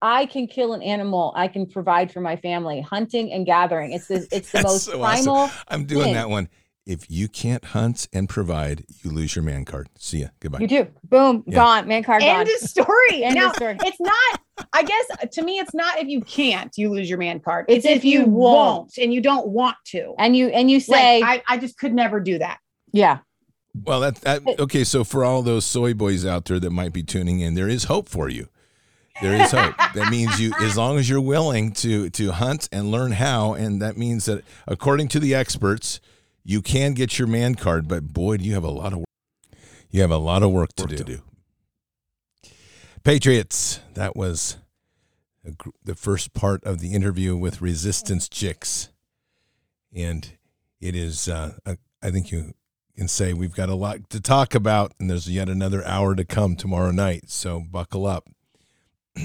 S4: I can kill an animal. I can provide for my family. Hunting and gathering. It's the it's the [laughs] most
S1: so awesome.
S4: primal.
S1: I'm doing
S4: thing.
S1: that one. If you can't hunt and provide, you lose your man card. See ya. Goodbye.
S4: You do. Boom,
S1: Yeah.
S4: gone. Man card gone.
S5: end of story
S4: End of story.
S5: it's not i guess to me it's not if you can't you lose your man card
S4: It's
S5: it's,
S4: if
S5: if you
S4: you
S5: won't
S4: won't.
S5: and you don't want to
S4: And you and you say,
S5: like, I, I just could never do that
S4: yeah.
S1: Well, that, that okay. So for all those soy boys out there that might be tuning in, there is hope for you. There is hope. [laughs] that means you, as long as you're willing to to hunt and learn how, and that means that according to the experts, you can get your man card. But boy, do you have a lot of work. You have a lot of work, to, do. to do. Patriots. That was the first part of the interview with Resistance Chicks, and it is. Uh, a, I think you can say we've got a lot to talk about, and there's yet another hour to come tomorrow night. So buckle up. [clears throat]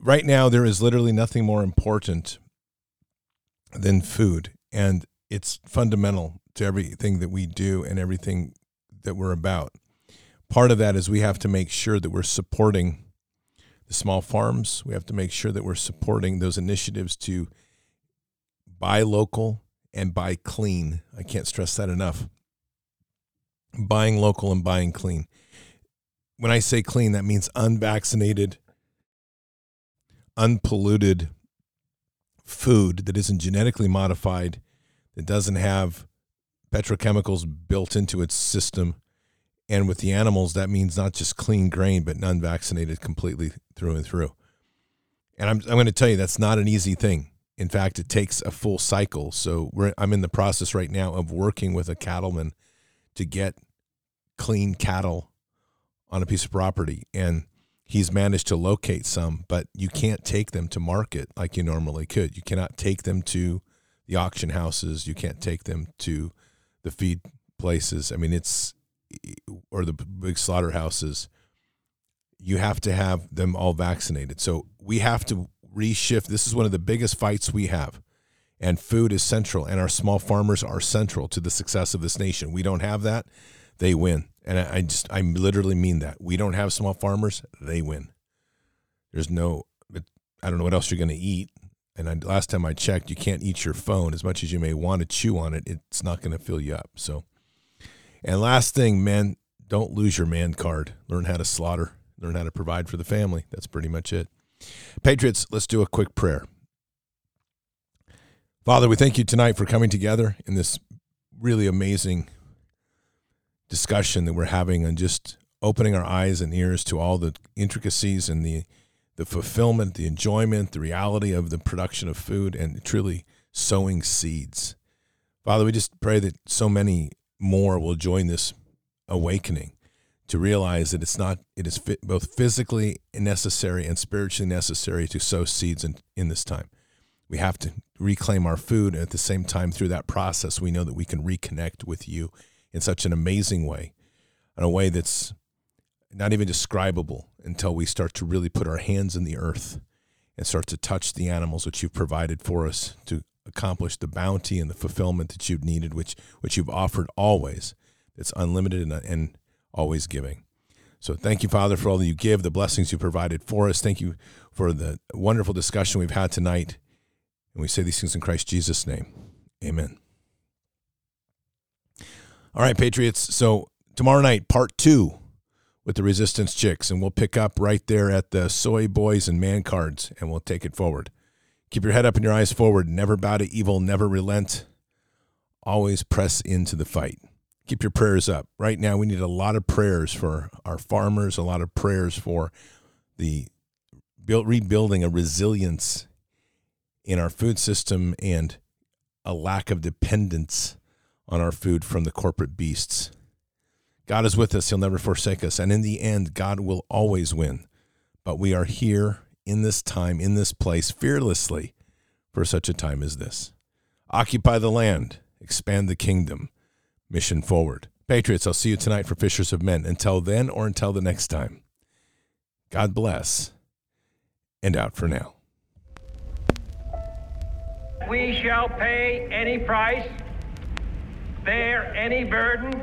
S1: right now, there is literally nothing more important than food, and it's fundamental to everything that we do and everything that we're about. Part of that is we have to make sure that we're supporting the small farms. We have to make sure that we're supporting those initiatives to buy local and buy clean. I can't stress that enough. Buying local and buying clean. When I say clean, that means unvaccinated, unpolluted food that isn't genetically modified, that doesn't have petrochemicals built into its system. And with the animals, that means not just clean grain, but unvaccinated completely through and through. And I'm, I'm going to tell you, that's not an easy thing. In fact, it takes a full cycle. So I'm in the process right now of working with a cattleman to get clean cattle on a piece of property. And he's managed to locate some, but you can't take them to market like you normally could. You cannot take them to the auction houses. You can't take them to the feed places. I mean, it's or the big slaughterhouses. You have to have them all vaccinated. So we have to reshift. This is one of the biggest fights we have. And food is central, and our small farmers are central to the success of this nation. We don't have that, they win. And I, I just, I literally mean that. We don't have small farmers, they win. There's no, I don't know what else you're going to eat. And I, last time I checked, you can't eat your phone as much as you may want to chew on it. It's not going to fill you up. So, and last thing, men, don't lose your man card. Learn how to slaughter, learn how to provide for the family. That's pretty much it. Patriots, let's do a quick prayer. Father, we thank you tonight for coming together in this really amazing discussion that we're having and just opening our eyes and ears to all the intricacies and the the fulfillment, the enjoyment, the reality of the production of food and truly sowing seeds. Father, we just pray that so many more will join this awakening to realize that it's not it is both physically necessary and spiritually necessary to sow seeds in, in this time we have to reclaim our food and at the same time through that process we know that we can reconnect with you in such an amazing way in a way that's not even describable until we start to really put our hands in the earth and start to touch the animals which you've provided for us to accomplish the bounty and the fulfillment that you've needed which which you've offered always that's unlimited and, and always giving. So thank you, Father, for all that you give, the blessings you provided for us. Thank you for the wonderful discussion we've had tonight. And we say these things in Christ Jesus' name. Amen. All right, Patriots. So tomorrow night, part two with the Resistance Chicks, and we'll pick up right there at the Soy Boys and Man Cards, and we'll take it forward. Keep your head up and your eyes forward. Never bow to evil. Never relent. Always press into the fight keep your prayers up. Right now, we need a lot of prayers for our farmers, a lot of prayers for the build, rebuilding a resilience in our food system and a lack of dependence on our food from the corporate beasts. God is with us, He'll never forsake us. And in the end, God will always win. But we are here in this time, in this place, fearlessly for such a time as this. Occupy the land, expand the kingdom mission forward. Patriots, I'll see you tonight for Fishers of Men. Until then or until the next time, God bless and out for now.
S6: We shall pay any price, bear any burden,